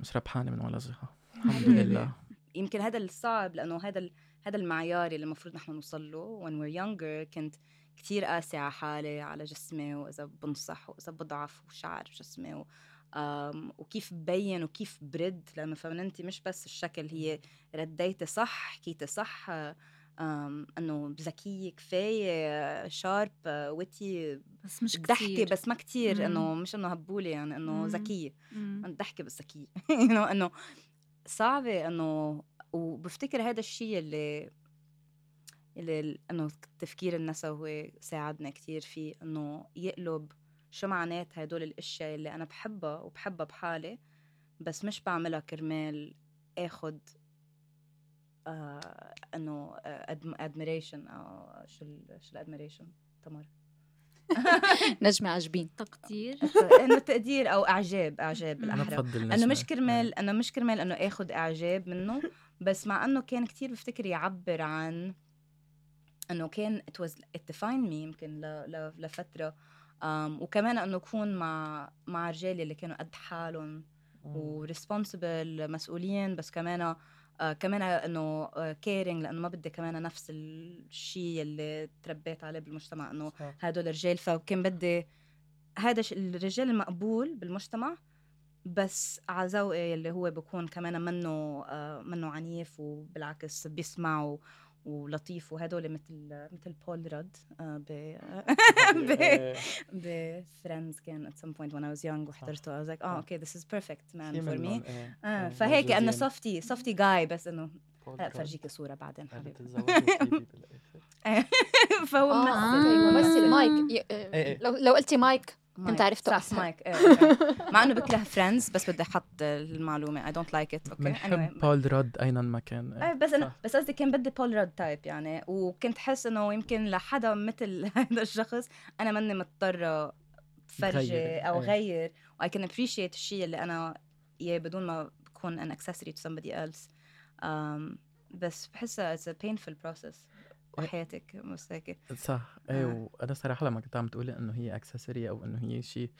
مش ربحانة من ولا جهة الحمد لله.
يمكن هذا الصعب لأنه هذا هذا المعيار اللي المفروض نحن نوصل له when we're younger كنت كتير قاسي على حالي على جسمي وإذا بنصح وإذا بضعف وشعر جسمي و... وكيف ببين وكيف برد لأنه فمننتي مش بس الشكل هي رديتي صح حكيتي صح إنه ذكية كفاية شارب ويتي
بس مش كتير
بس ما كتير. إنه مش إنه هبوله يعني
إنه.
ذكية
مم.
ضحكي بس ذكية انه إنه صعبة إنه وبفتكر هذا الشيء اللي اللي ال- إنه التفكير النسوي ساعدنا كتير فيه إنه يقلب شو معنات هدول الأشياء اللي أنا بحبها وبحبها بحالي بس مش بعملها كرمال آخد آه إنه admiration أو شو ال شو ال admiration تمر.
نجمة عجبين.
تقدير.
إنه تقدير أو
إعجاب
إعجاب
بالاحرى
بفضل إنه.
مش كرمال إنه مش كرمال إنه آخد إعجاب منه بس مع إنه كان كتير بفتكر يعبر عن إنه كان it was it defined me يمكن ل, ل, لفترة. um, وكمان إنه أكون مع مع رجال اللي كانوا قد حالهم و responsible مسؤولين بس كمان آه كمان إنه caring لأنه ما بدي كمان نفس الشيء اللي تربيت عليه بالمجتمع
إنه.
هدول الرجال. فكان بدي هذا الرجال المقبول بالمجتمع بس على ذوقي اللي هو بكون كمان منه آه منه عنيف وبالعكس بيسمع ولطيف وهدول مثل مثل Paul Rudd آه ب ب.
ب
Friends كان at some point when I was young وحضرته I was like
صح.
oh okay this is perfect man
في
for
منهم،
me
إيه.
آه
إيه،
فهيك انه. صفتي صفتي جاي بس
إنه
هلا
راد.
بفرجيكي صورة بعدين حبيبي فهو ممثل
آه.
ممثل مايك
إيه، إيه.
لو لو قلتي مايك
مايك.
عرفته
صح. مايك إيه، أوكي. مع إنه بكره Friends بس بدي أحط المعلومة I don't like it okay
بنحب. Paul Rudd اينما ما كان إيه.
إيه بس
أنا.
بس قصدي كان بدي Paul Rudd type يعني وكنت حس إنه يمكن لحدا مثل هذا الشخص أنا ماني مضطرة فرجي أو
إيه.
غير I can appreciate الشيء اللي أنا إياه بدون ما بكون an accessory to somebody else um, بس بحسها it's a painful process وحياتك بس هيك
صح. إيه
آه.
وأنا صراحة لما كنت عم تقولي إنه هي accessory أو إنه هي شيء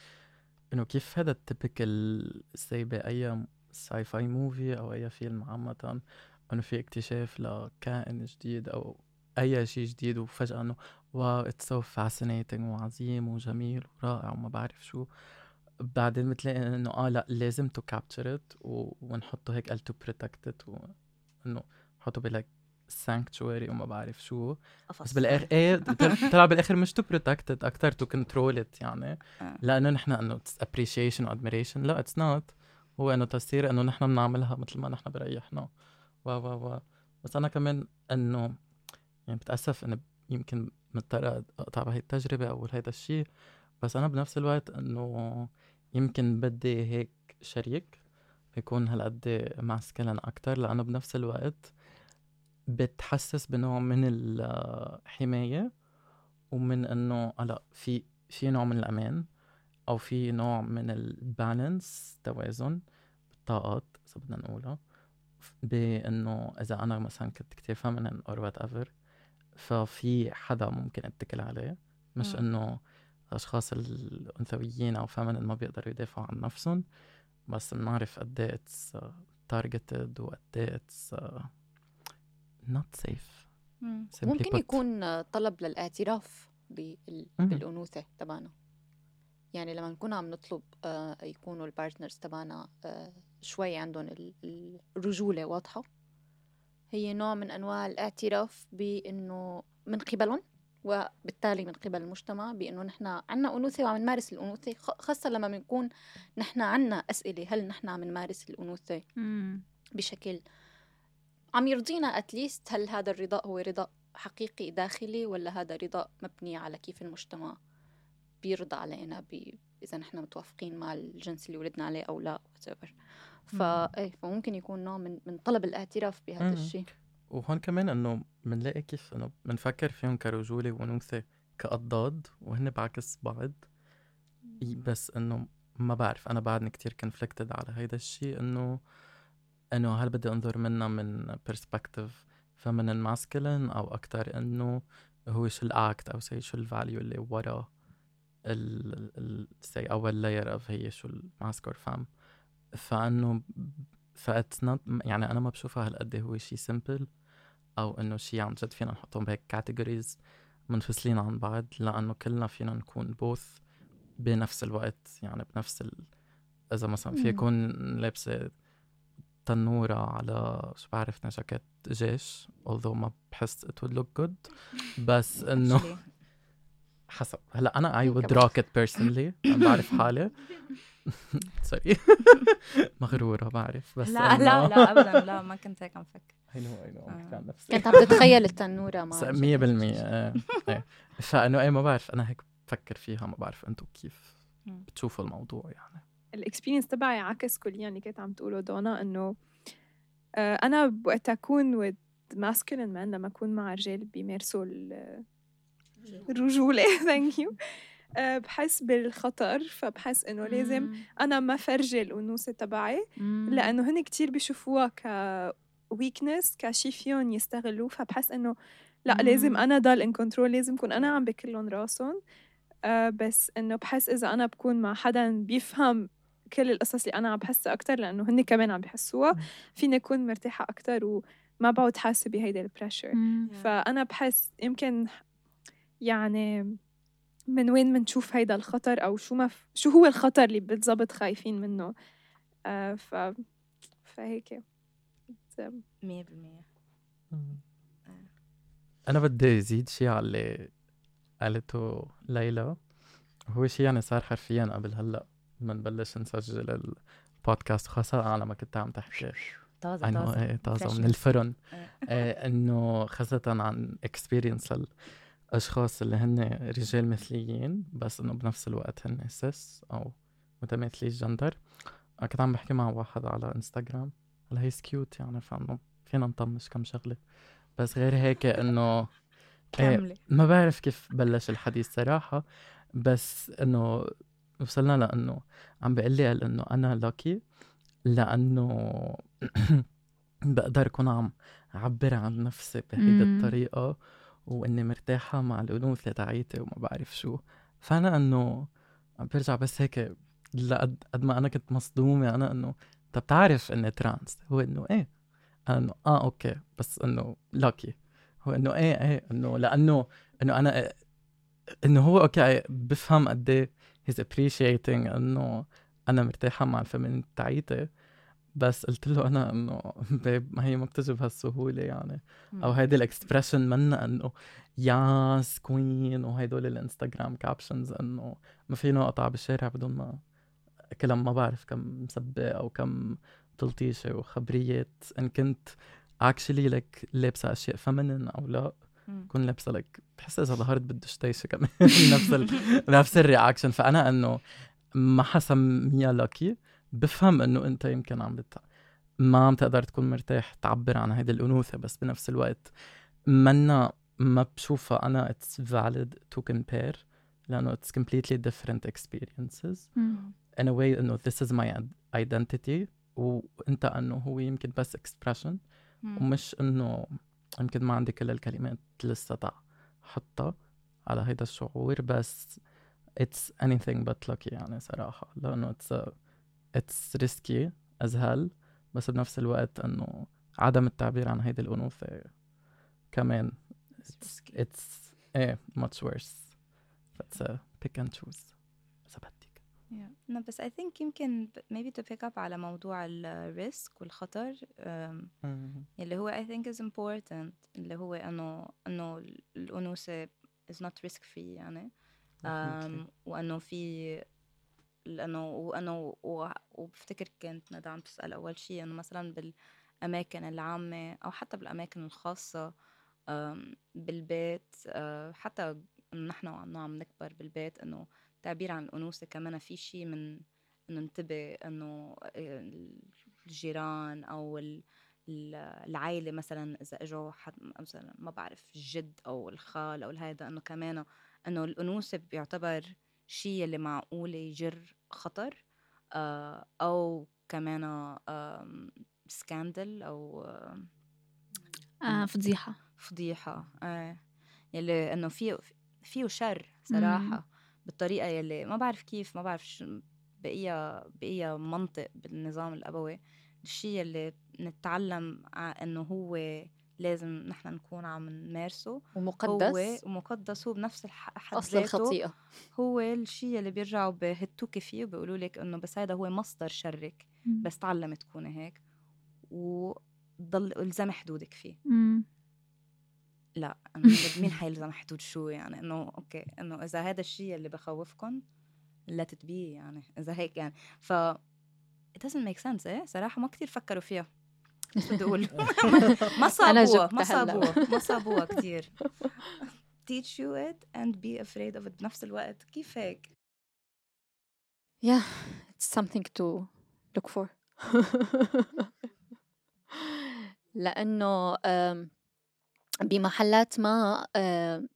إنه كيف هذا ال typical sci by sci-fi movie أو أي فيلم عامة إنه في اكتشاف لكائن جديد أو أي شيء جديد وفجأة إنه wow it's so fascinating وعظيم وجميل ورائع وما بعرف شو. بعدين بتلاقي إنه آه لأ لازم to capture it ونحطه هيك قال to protect it وانه نحطه ب like sanctuary وما بعرف شو.
قفص.
بس بالاخر إيه طل- طلع بالآخر مش to protect أكثر to control يعني.
آه.
لأنه نحن إنه appreciation و admiration لا it's not هو إنه تصير إنه نحن بنعملها مثل ما نحن بريحنا. و و و. بس أنا كمان إنه يعني بتأسف إنه يمكن مضطر اقطع بهي التجربة أو هيدا الشيء بس أنا بنفس الوقت إنه يمكن بدي هيك شريك يكون هالقد masculine أكتر. لأنه بنفس الوقت بتحسس بنوع من الحماية ومن إنه هلا في في نوع من الأمان أو في نوع من ال balance توازن بالطاقات إذا بدنا نقولها بإنه إذا أنا مثلا كنت كتير feminine or whatever ففي حدا ممكن اتكل عليه مش. إنه الأشخاص الأنثويين أو feminine ما بيقدروا يدافعوا عن نفسهم بس بنعرف قد إيه it's targeted وقد إيه it's safe
مم.
ممكن يكون طلب للاعتراف بال-
مم.
بالأنوثة تبعنا يعني لما نكون عم نطلب آه، يكونوا ال partners تبعنا آه، شوي عندهم ال- ال- الرجولة واضحة هي نوع من أنواع الاعتراف بأنه من قبلهم وبالتالي من قبل المجتمع بأنه نحن عنا أنوثة وعم نمارس الأنوثة خ- خاصة لما بنكون نحن عنا أسئلة هل نحن عم نمارس الأنوثة
مم.
بشكل عم يرضينا اتليست هل هذا الرضا هو رضا حقيقي داخلي ولا هذا رضا مبني على كيف المجتمع بيرضى علينا ب... إذا نحن متوافقين مع الجنس اللي ولدنا عليه أو لا whatever. فا إيه فممكن يكون نوع من من طلب الاعتراف بهذا. الشيء.
وهون كمان إنه بنلاقي كيف إنه بنفكر فيهم كرجولة وانوثه كاضداد وهن بعكس بعض. بس إنه ما بعرف أنا بعدني كتير كونفليكتد على هيدا الشيء إنه إنه هل بدي أنظر منها من برسبكتيف فمن ماسكلين أو أكتر إنه هو شو الاكت أو سي شو الفاليو اللي ورا ال ال سي أول لاير اوف هي شو الماسك اور فام فإنه ف it's not يعني أنا ما بشوفها هالقد هو شيء simple أو إنه شيء عن جد فينا نحطهم بهيك categories منفصلين عن بعض لأنه كلنا فينا نكون both بنفس الوقت يعني بنفس ال... إذا مثلا في. يكون لابسة تنورة على شو بعرف جاكيت جيش although ما بحس it would look good بس
إنه.
حسب هلأ أنا I would
كمان.
rock it personally أنا بعرف حالي sorry مغرورة بعرف بس
لا لا لا ابدا لا ما كنت هيك عم فكر
I know I know عم بحكي عن نفسي
كنت عم تتخيل التنورة مع
س-
الجاكيت.
مية بالمية إيه إيه فإنه إيه ما بعرف أنا هيك بفكر فيها ما بعرف أنتم كيف. بتشوفوا الموضوع يعني
ال experience تبعي عكس كليا اللي كنت عم تقوله دونا إنه آه، أنا وقت أكون with masculine men لما أكون مع رجال بيمارسوا ال- الرجوله thank you بحس بالخطر فبحس إنه لازم. أنا ما فرجي الأنوثة تبعي. لأنه هن كتير بيشوفوها ك weakness كشي فيهم يستغلوه فبحس إنه لا. لازم أنا ضل in control لازم كون أنا عم بكلهم راسهم آه بس إنه بحس إذا أنا بكون مع حدا بيفهم كل القصص اللي أنا عم بحسها أكثر لأنه هن كمان عم بحسوها. فيني أكون مرتاحة أكثر وما بعود حاسة بهيدا ال
pressure.
فأنا بحس يمكن يعني من وين بنشوف هيدا الخطر أو شو ما ف... شو هو الخطر اللي بالضبط خايفين منه. آه ف فهيك. It's, um,
100%
أنا بدي أزيد شيء على اللي قالته ليلى. هو شيء يعني صار حرفيا قبل هلأ. ما نبلش نسجل البودكاست خاصة على ما كنت عم تحكي.
طازة
عنه
طازة.
إيه طازة. من الفرن.
إيه.
إيه إنه خاصة عن experience للأشخاص اللي هن رجال مثليين بس إنه بنفس الوقت هن cis أو متماثلي الجندر. كنت عم بحكي مع واحد على انستغرام هلا هي cute يعني فإنه فينا نطنش كم شغلة. بس غير هيك إنه إيه، ما بعرف كيف بلش الحديث صراحة. بس إنه وصلنا لأنه عم بيقول لي قال إنه أنا lucky لأنه بقدر اكون عم عبر عن نفسي بهيدي
مم.
الطريقة وإني مرتاحة مع الانوثة تاعيتي وما بعرف شو. فأنا إنه عم برجع بس هيك لقد قد ما أنا كنت مصدومة أنا إنه انت بتعرف إني trans هو إنه إيه؟ إنه آه okay. بس إنه lucky هو إنه إيه إيه إنه لأنه إنه أنا إنه هو okay بفهم قد إيه he's appreciating انه أنا مرتاحة مع ال feminine تاعيتي بس قلت له أنا إنه babe ما هي ما بتجي بهالسهوله يعني. أو هيدي ال expression منا إنه yas queen وهيدول الإنستغرام captions إنه ما في نقطع بالشارع بدون ما كلام ما بعرف كم مسبة أو كم تلطيشة وخبريات. إن كنت actually لك لابسة أشياء feminine أو لا. كون لابسة لك بحس إذا ظهرت بدشداشة كمان. نفس ال... نفس ال reaction فأنا إنه ما حسميها lucky بفهم إنه أنت يمكن عم بت... ما عم تقدر تكون مرتاح تعبر عن هيدي الأنوثة بس بنفس الوقت منا ما بشوفها. أنا it's valid to compare لأنه completely different experiences.
مم.
in a way إنه this is my id- identity وأنت إنه هو يمكن بس expression.
مم.
ومش إنه يمكن ما عندي كل الكلمات لسه تاع حطها على هيدا الشعور بس it's anything but lucky يعني صراحة لأنه it's a, it's risky as hell بس بنفس الوقت إنه عدم التعبير عن هيدي الأنوثة كمان it's, it's إيه much worse. It's a pick and choose.
Yeah. No, بس I think يمكن maybe to pick up على موضوع الريسك والخطر um, اللي هو I think is important اللي هو إنه إنه ال- الأنوثة is not risk free يعني um, وإنه في لأنه وإنه وبفتكر كانت ندى عم تسال أول شيء إنه مثلا بالأماكن العامة أو حتى بالأماكن الخاصة um, بالبيت uh, حتى نحن عم نكبر بالبيت إنه التعبير عن الأنوثة كمان في شيء من إنه انتبه إنه الجيران أو ال- ال- العائلة مثلا إذا إجوا حد مثلا ما بعرف الجد أو الخال أو هذا إنه كمان إنه الأنوثة بيعتبر شيء اللي معقول يجر خطر آه، أو كمان سكاندل أو آه،
آه فضيحة
فضيحة آه. يلي إنه فيه فيه شر صراحة بالطريقة يلي ما بعرف كيف ما بعرف شو بأي بأي منطق بالنظام الأبوي. الشيء اللي نتعلم إنه هو لازم نحن نكون عم نمارسه
ومقدس.
هو مقدس هو بنفس الح- حد أصل
الخطيئة.
هو الشيء اللي بيرجعوا بهتوكي فيه وبيقولوا لك إنه بس هذا هو مصدر شرك. بس تعلمي تكوني هيك وضل الزمي حدودك فيه.
مم.
لأ مين حيلزم حدود شو يعني؟ إنه أوكي إنه إذا هذا الشيء اللي بخوفكم لا تتبيه يعني إذا هيك يعني. ف it doesn't make sense إيه؟ صراحة ما كتير فكروا فيها. بس بدي أقول. ما صابوها ما. صابوها ما صابوها كتير. Teach you it and be afraid of it بنفس الوقت. كيف هيك؟
Yeah, it's something to look for. لأنه آم، بمحلات ما آم،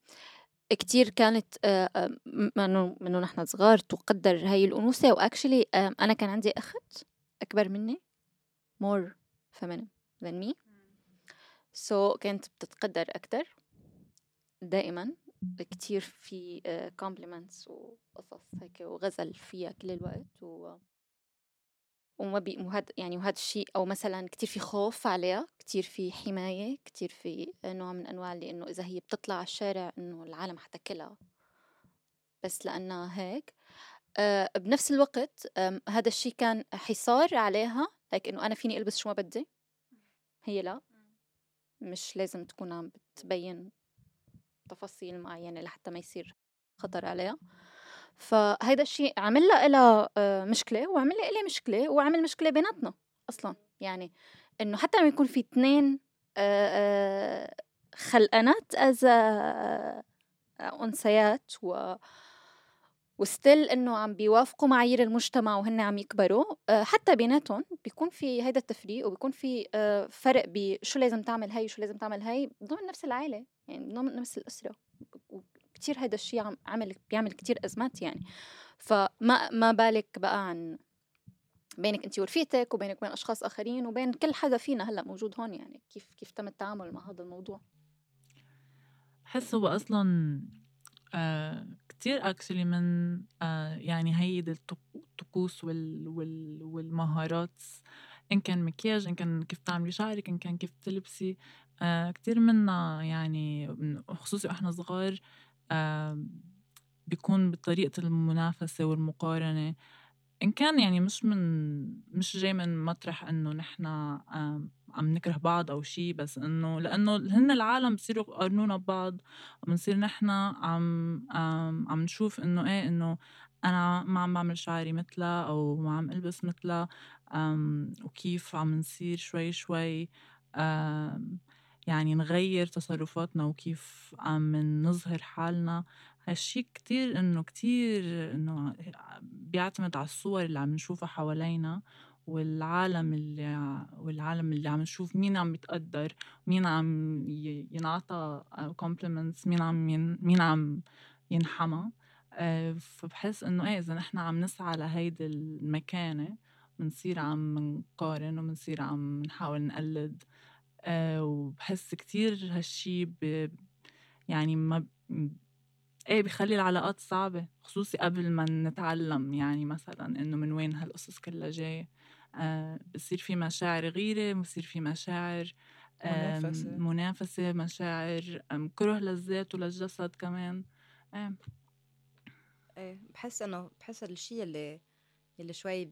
كتير كانت آه، آم، منه منه نحن صغار تقدر هاي الأنوثة. وأكشلي أنا كان عندي أخت أكبر مني more feminine than me. So كانت بتتقدر أكتر دائما كتير في compliments وقصص هيك وغزل فيها كل الوقت و وما بي وهذا يعني وهذا الشيء أو مثلا كتير في خوف عليها كتير في حماية كتير في نوع من أنواع اللي إنه إذا هي بتطلع على الشارع إنه العالم حتاكلها. بس لأنها هيك. آه بنفس الوقت هذا الشيء كان حصار عليها لك إنه أنا فيني ألبس شو ما بدي. هي لا. مش لازم تكون عم بتبين تفاصيل معينة لحتى ما يصير خطر عليها. فهيدا الشيء عمل لها إلها آه، مشكلة وعمل لي إلي مشكلة وعمل مشكلة بيناتنا أصلا. يعني إنه حتى لما يكون في اثنين آه، خلقنات از أنثيات و وستيل إنه عم بيوافقوا معايير المجتمع وهن عم يكبروا آه، حتى بيناتهم بيكون في هيدا التفريق وبيكون في آه، فرق بشو لازم تعمل هي وشو لازم تعمل هي ضمن نفس العائله يعني ضمن نفس الأسرة. وكتير هيدا الشيء عم عمل بيعمل كتير أزمات يعني. فما ما بالك بقى عن بينك انت ورفيقتك وبينك وبين أشخاص آخرين وبين كل حدا فينا هلأ موجود هون يعني. كيف كيف تم التعامل مع هذا الموضوع؟
بحس هو أصلا آه كتير اكشلي من آه يعني الطق- الطقوس وال وال والمهارات. إن كان مكياج إن كان كيف تعملي شعرك إن كان كيف تلبسي. آه كتير منا يعني خصوصي وإحنا صغار بيكون بطريقة المنافسة والمقارنة. إن كان يعني مش من مش جاي من مطرح إنه نحن عم نكره بعض أو شي بس إنه لأنه هن العالم بصيروا يقارنونا ببعض وبنصير نحن عم عم, نشوف إنه إيه إنه أنا ما عم بعمل شعري مثلها أو ما عم ألبس مثلها وكيف عم نصير شوي شوي يعني نغير تصرفاتنا وكيف عم نظهر حالنا. هالشي كتير إنه كتير إنه بيعتمد على الصور اللي عم نشوفها حوالينا والعالم اللي والعالم اللي عم نشوف مين عم يتقدر مين عم ينعطى كومبلمنتس مين عم ين مين عم ينحمى. آه، فبحس إنه إيه إذا نحن عم نسعى لهيدي المكانة بنصير عم نقارن وبنصير عم نحاول نقلد. آه، وبحس كتير هالشي ب- يعني ما إيه بخلي العلاقات صعبة خصوصي قبل ما نتعلم يعني مثلا إنه من وين هالقصص كلها جاية. آه بصير في مشاعر غيرة بصير في مشاعر آم،
منافسة.
منافسة مشاعر كره للذات وللجسد كمان. إيه
إيه بحس إنه بحس الشيء اللي اللي شوي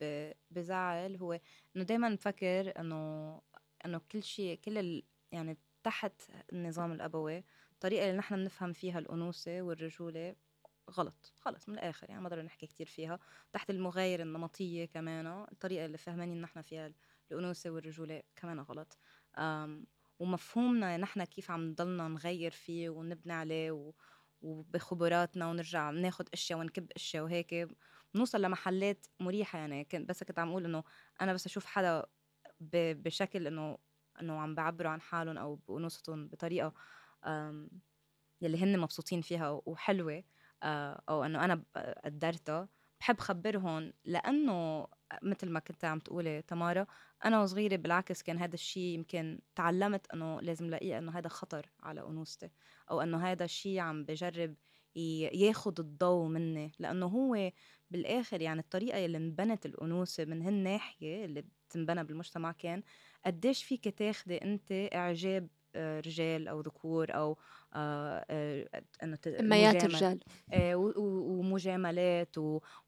بزعل هو إنه دائما نفكر إنه إنه كل شيء كل ال يعني تحت النظام الأبوي الطريقة اللي نحن بنفهم فيها الأنوثة والرجولة غلط خلص من الآخر يعني ما ضروري نحكي كتير فيها. تحت المغاير النمطية كمان الطريقة اللي فهمانين نحن فيها الأنوثة والرجولة كمان غلط. ومفهومنا نحن كيف عم نضلنا نغير فيه ونبني عليه وبخبراتنا ونرجع ناخد أشياء ونكب أشياء وهيك بنوصل لمحلات مريحة يعني. بس كنت عم أقول إنه أنا بس أشوف حدا بشكل إنه إنه عم بعبروا عن حالهم أو بأنوثتهم بطريقة يلي هن مبسوطين فيها وحلوة أو إنه أنا قدرتها. بحب خبرهم لأنه مثل ما كنت عم تقولي تمارا أنا وصغيرة بالعكس كان هذا الشيء يمكن تعلمت إنه لازم لاقيه إنه هذا خطر على أنوثتي أو إنه هذا الشيء عم بجرب ياخد الضوء مني. لأنه هو بالآخر يعني الطريقة اللي انبنت الأنوثة من هالناحية اللي بتنبنى بالمجتمع كان قديش فيك تاخدي أنت إعجاب آه، رجال أو ذكور أو آه، آه، إنه ت-
ميات
مجاملة.
رجال
و- و- ومجاملات.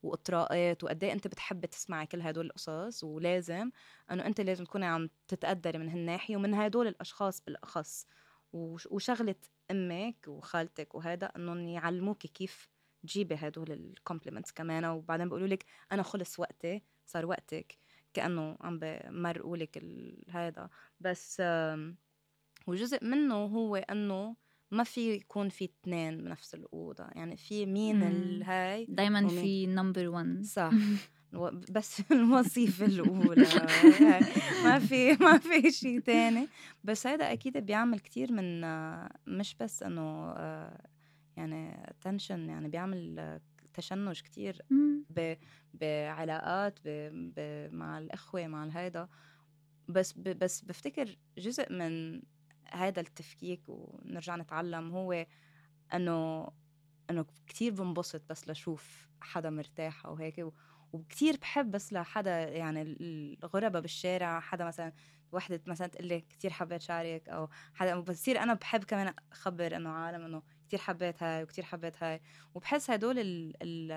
واطراءات وقد إيه أنت بتحبي تسمعي كل هدول القصص ولازم إنه أنت لازم تكوني عم تتقدري من هالناحية ومن هدول الأشخاص بالأخص وش- وشغلة أمك وخالتك وهذا إنهم يعلموك كيف تجيبي هدول ال compliments كمان وبعدين بيقولوا لك أنا خلص وقتي صار وقتك كأنه عم بمرقوا لك هذا بس وجزء منه هو إنه ما في يكون في اثنين بنفس الأوضة. يعني
فيمين.
الهاي
دايما في number 1
صح. بس الوظيفة الأولى. ما في ما في شيء تاني. بس هذا أكيد بيعمل كتير من آه، مش بس إنه آه، يعني tension يعني بيعمل تشنج كتير ب- بعلاقات ب... ب... مع الإخوة مع الهيدا. بس ب... بس بفتكر جزء من هذا التفكيك ونرجع نتعلم هو إنه إنه كتير بنبسط بس لشوف حدا مرتاح أو هيك. و... وكتير بحب بس لحدا يعني الغرباء بالشارع حدا مثلا وحدة مثلا تقول لي كتير حبيت شعرك أو حدا. بصير أنا بحب كمان أخبر إنه عالم إنه كتير حبيت هاي وكتير حبيت هاي وبحس هدول ال ال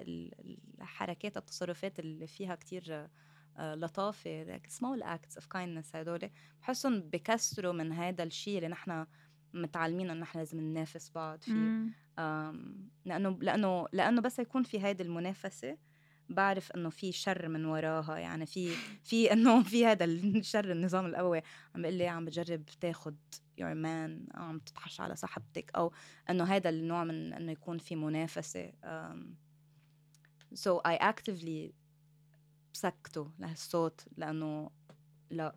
ال الحركات التصرفات اللي فيها كتير آه، لطافة like small acts of kindness هدول بحسهم بكسروا من هذا الشيء اللي نحن متعلمين انه نحن لازم ننافس بعض فيه. لأنه لأنه لأنه بس يكون في هيدي المنافسة بعرف إنه في شر من وراها يعني في في إنه في هذا الشر النظام القوي عم بيقول لي عم بتجرب تاخد يور مان عم تتحش على صاحبتك أو إنه هذا النوع من إنه يكون في منافسة so I actively سكته لهالصوت لأنه لا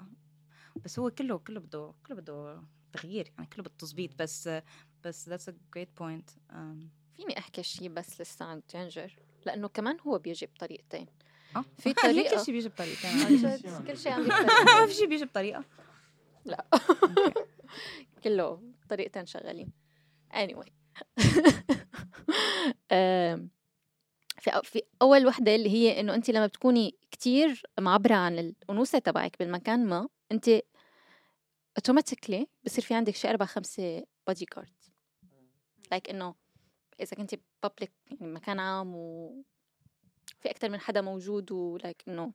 بس هو كله كله بده كله بده تغيير يعني كله بده تظبيط بس بس that's a great point um,
فيني أحكي شيء بس لسه عن جينجر؟ لأنه كمان هو بيجي بطريقتين.
آه
في
ليه
طريقة-
كل شيء بيجي بطريقتين
كل شيء عندي
ما. في شيء بيجي بطريقة.
لا. كله طريقتين شغالين. Anyway. في في أول وحدة اللي هي إنه انت لما بتكوني كتير معبرة عن الانوثه تبعك بالمكان ما انت automatically بصير في عندك شي أربع خمسة bodyguard like إنه إذا كنتي public يعني مكان عام و في أكثر من حدا موجود و like إنه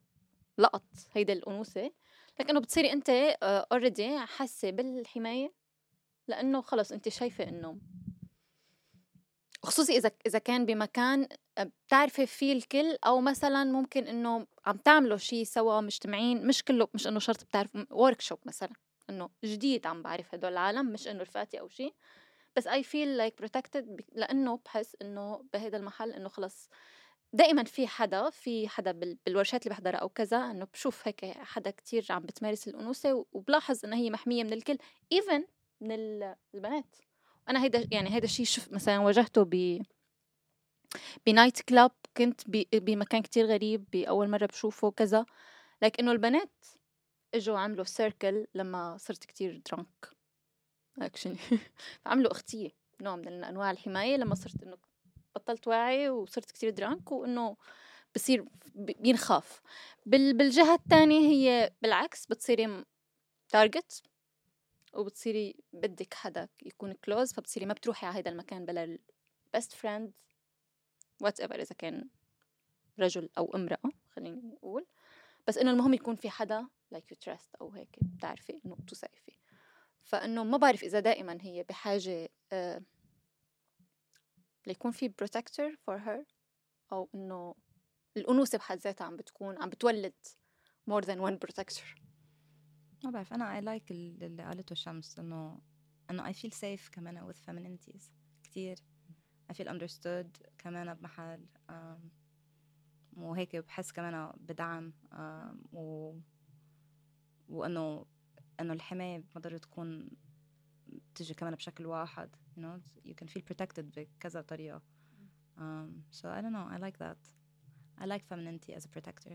لقط هيدا الأنوثة. لكنه بتصيري أنت already حاسة بالحماية؟ لأنه خلص أنت شايفة إنه خصوصي إذا إذا كان بمكان آه، بتعرفي فيه الكل أو مثلا ممكن إنه عم تعملوا شيء سوا مجتمعين مش كله مش إنه شرط بتعرف workshop مثلا إنه جديد عم بعرف هدول العالم مش إنه رفقاتي أو شيء بس I feel like protected لأنه بحس إنه بهذا المحل إنه خلص دائما في حدا في حدا بال- بالورشات اللي بحضرها أو كذا إنه بشوف هيك حدا كتير عم بتمارس الأنوثة وبلاحظ انها هي محمية من الكل even من ال- البنات. أنا هيدا يعني هيدا الشيء شوف مثلا واجهته ب ب night club كنت بمكان كتير غريب بأول مرة بشوفه كذا. لكنه البنات إجوا عملوا circle لما صرت كتير drunk actually فعملوا اختية نوع من أنواع الحماية لما صرت إنه بطلت واعي وصرت كتير drunk وإنه بصير بينخاف. بال- بالجهة الثانية هي بالعكس بتصيري target وبتصيري بدك حدا يكون close فبتصيري ما بتروحي على هذا المكان بلا ال best friend whatever إذا كان رجل أو امرأة خليني أقول. بس إنه المهم يكون في حدا like you trust أو هيك بتعرفي إنه بتوثقي فيه. فإنه ما بعرف إذا دائما هي بحاجة آه ليكون في protector for her أو إنه الأنوثة بحد ذاتها عم بتكون عم بتولد more than one protector.
ما بعرف I like ال- اللي قالته شمس إنه إنه I feel safe كمان with feminities كتير. I feel understood كمان بمحل وهيك بحس كمان بدعم و وإنه إنه الحماية ما ضروري تكون تجي كمان بشكل واحد you know you can feel protected بكذا طريقة um, so I don't know I like that I like femininity as a protector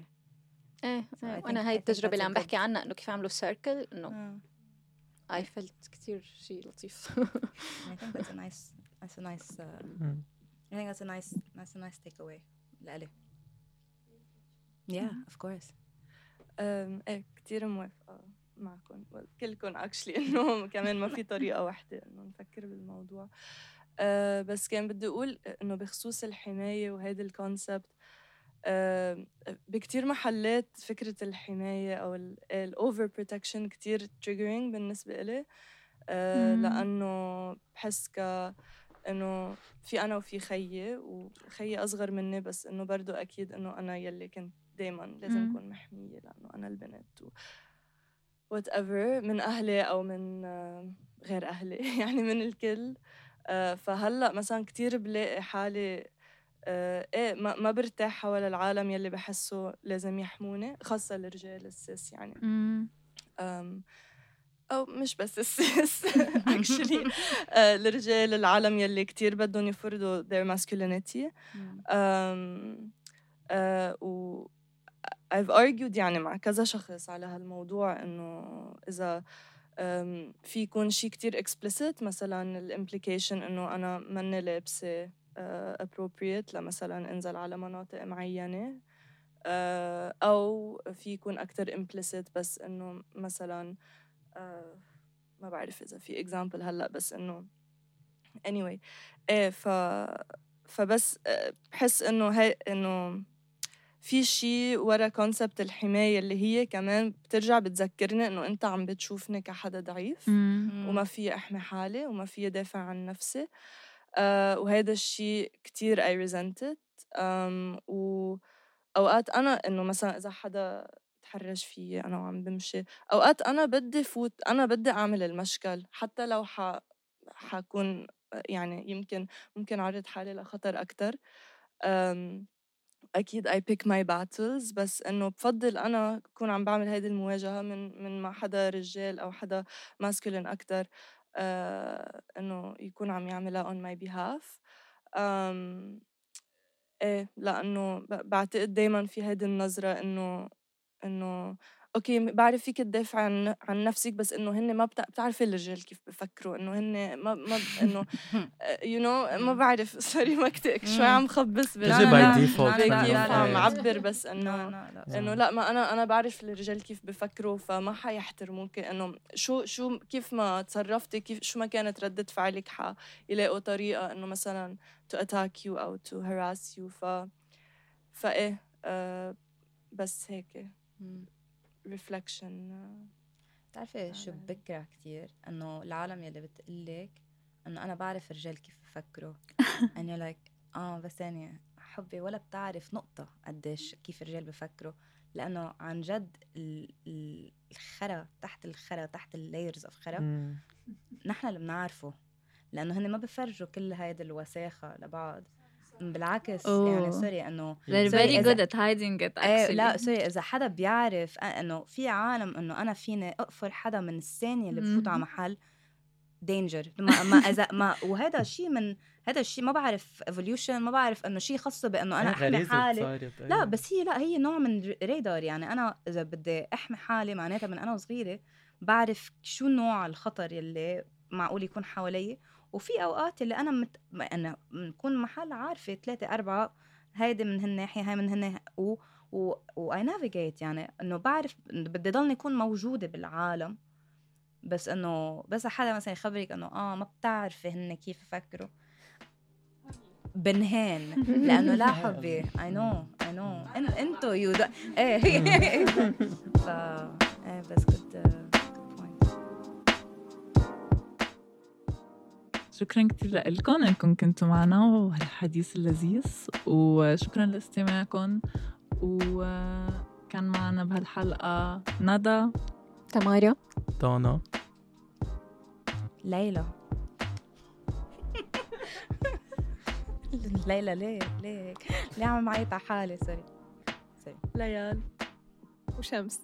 ايه
So I
إيه،
think-
وانا
I
هاي
think
التجربه
that's
اللي
a
عم
good-
بحكي عنها انه كيف عملوا سيركل انه
uh,
اي فلت كتير شيء لطيف
I think that's a nice that's a nice uh,
مم.
I think that's a nice that's a nice takeaway لإلي yeah of course
أم، ايه كتير موافقة معكم كلكم اكشلي إنه كمان ما في طريقة واحدة إنه نفكر بالموضوع آه بس كان بدي أقول إنه بخصوص الحماية وهيدي الكونسبت آه بكتير محلات فكرة الحماية أو ال over protection كتير triggering بالنسبة إلي
مم.
لأنه بحس ك إنه في أنا وفي خيي وخيي أصغر مني بس إنه برضو أكيد إنه أنا يلي كنت دائما لازم
مم.
أكون محمية لأنه أنا البنت و whatever من أهلي أو من آه، غير أهلي يعني من الكل. آه، فهلأ مثلا كتير بلاقي حالي آه، إيه ما, ما برتاح حول العالم يلي بحسه لازم يحموني خاصة الرجال ال
cis
يعني. أو مش بس ال cis actually. uh, الرجال العالم يلي كتير بدهم يفرضوا their masculinity. و I've argued يعني مع كذا شخص على هالموضوع إنه إذا في يكون شيء كتير explicit مثلا ال implication إنه أنا ماني لابسة uh, appropriate لمثلا انزل على مناطق معينة uh, أو في يكون أكتر implicit بس إنه مثلا uh, ما بعرف إذا في example هلأ بس إنه anyway إيه ف فبس آه، بحس إنه هي إنه في شيء ورا كونسبت الحماية اللي هي كمان بترجع بتذكرني إنه أنت عم بتشوفني كحدا ضعيف
مم.
وما في أحمي حالي وما في دافع عن نفسي. آه وهذا الشيء كتير it. um, وأوقات أنا إنه مثلا إذا حدا تحرش فيي أنا وعم بمشي أوقات أنا بدي فوت أنا بدي أعمل المشكل حتى لو ح حكون يعني يمكن ممكن أعرض حالي لخطر أكتر. أكيد I pick my battles بس إنه بفضل أنا أكون عم بعمل هيدي المواجهة من من مع حدا رجال أو حدا masculine أكتر آه إنه يكون عم يعملها on my behalf. um, إيه لأنه ب- بعتقد دايما في هيدي النظرة إنه إنه okay بعرف فيك تدافع عن عن نفسك بس إنه هن ما بتع... بتعرفي الرجال كيف بفكروا إنه هن ما ما إنه you know ما بعرف. sorry ما كتير شوي عم خبص بال- كيف
لا، لا،
عم. عبر بس
إنه
إنه لأ ما أنا أنا بعرف الرجال كيف بفكروا فما حيحترموك. إنه شو شو كيف ما تصرفتي كيف شو ما كانت ردة فعلك ح يلاقوا طريقة إنه مثلا to attack you أو to harass you ف فإيه آه بس هيك. آه.
بتعرفي شو بكره كتير؟ إنه العالم يلي بتقلك إنه أنا بعرف الرجال كيف بفكروا. And you're like آه بس يعني حبي ولا بتعرف نقطة قديش كيف الرجال بفكروا. لأنه عن جد ال- ال- الخرا تحت الخرا تحت ال layers of
خرا.
نحن اللي بنعرفه. لأنه هن ما بفرجوا كل هيدي الوساخة لبعض. بالعكس يعني
أوه.
sorry إنه
They're
sorry
very good at hiding it
إيه
actually
لا sorry إذا حدا بيعرف أ- إنه في عالم إنه أنا فيني أقفل حدا من الثانية اللي بفوت على. محل danger ما ما إذا ما وهذا شيء من هذا الشيء ما بعرف evolution ما بعرف إنه شيء خاصه
بإنه
أنا
أحمي
حالي لا. بس هي لا هي نوع من ريدار يعني أنا إذا بدي أحمي حالي معناتها من أنا وصغيرة بعرف شو نوع الخطر يلي معقول يكون حوالي وفي أوقات اللي أنا مت... أنا بنكون محل عارفة ثلاثة أربعة هيدي من هالناحية هاي من هالناحية و و why navigate يعني إنه بعرف بدي ضلني اكون موجودة بالعالم بس إنه بس حدا مثلا يخبرك إنه آه ما بتعرفي هن كيف يفكروا. بنهان لأنه لا حبي اي نو اي نو إنتو يو إيه. ف إيه بس كنت
شكرا كثير لكم. أنكم كنتوا معنا وهالحديث اللذيذ وشكرا لاستماعكم. وكان معنا بهالحلقة ندى
تمارا
دانا
ليلى. ليلى ليه؟ ليه؟ هيك؟ ليه عم معيط على حالي؟ سوري. سوري.
ليال.
وشمس.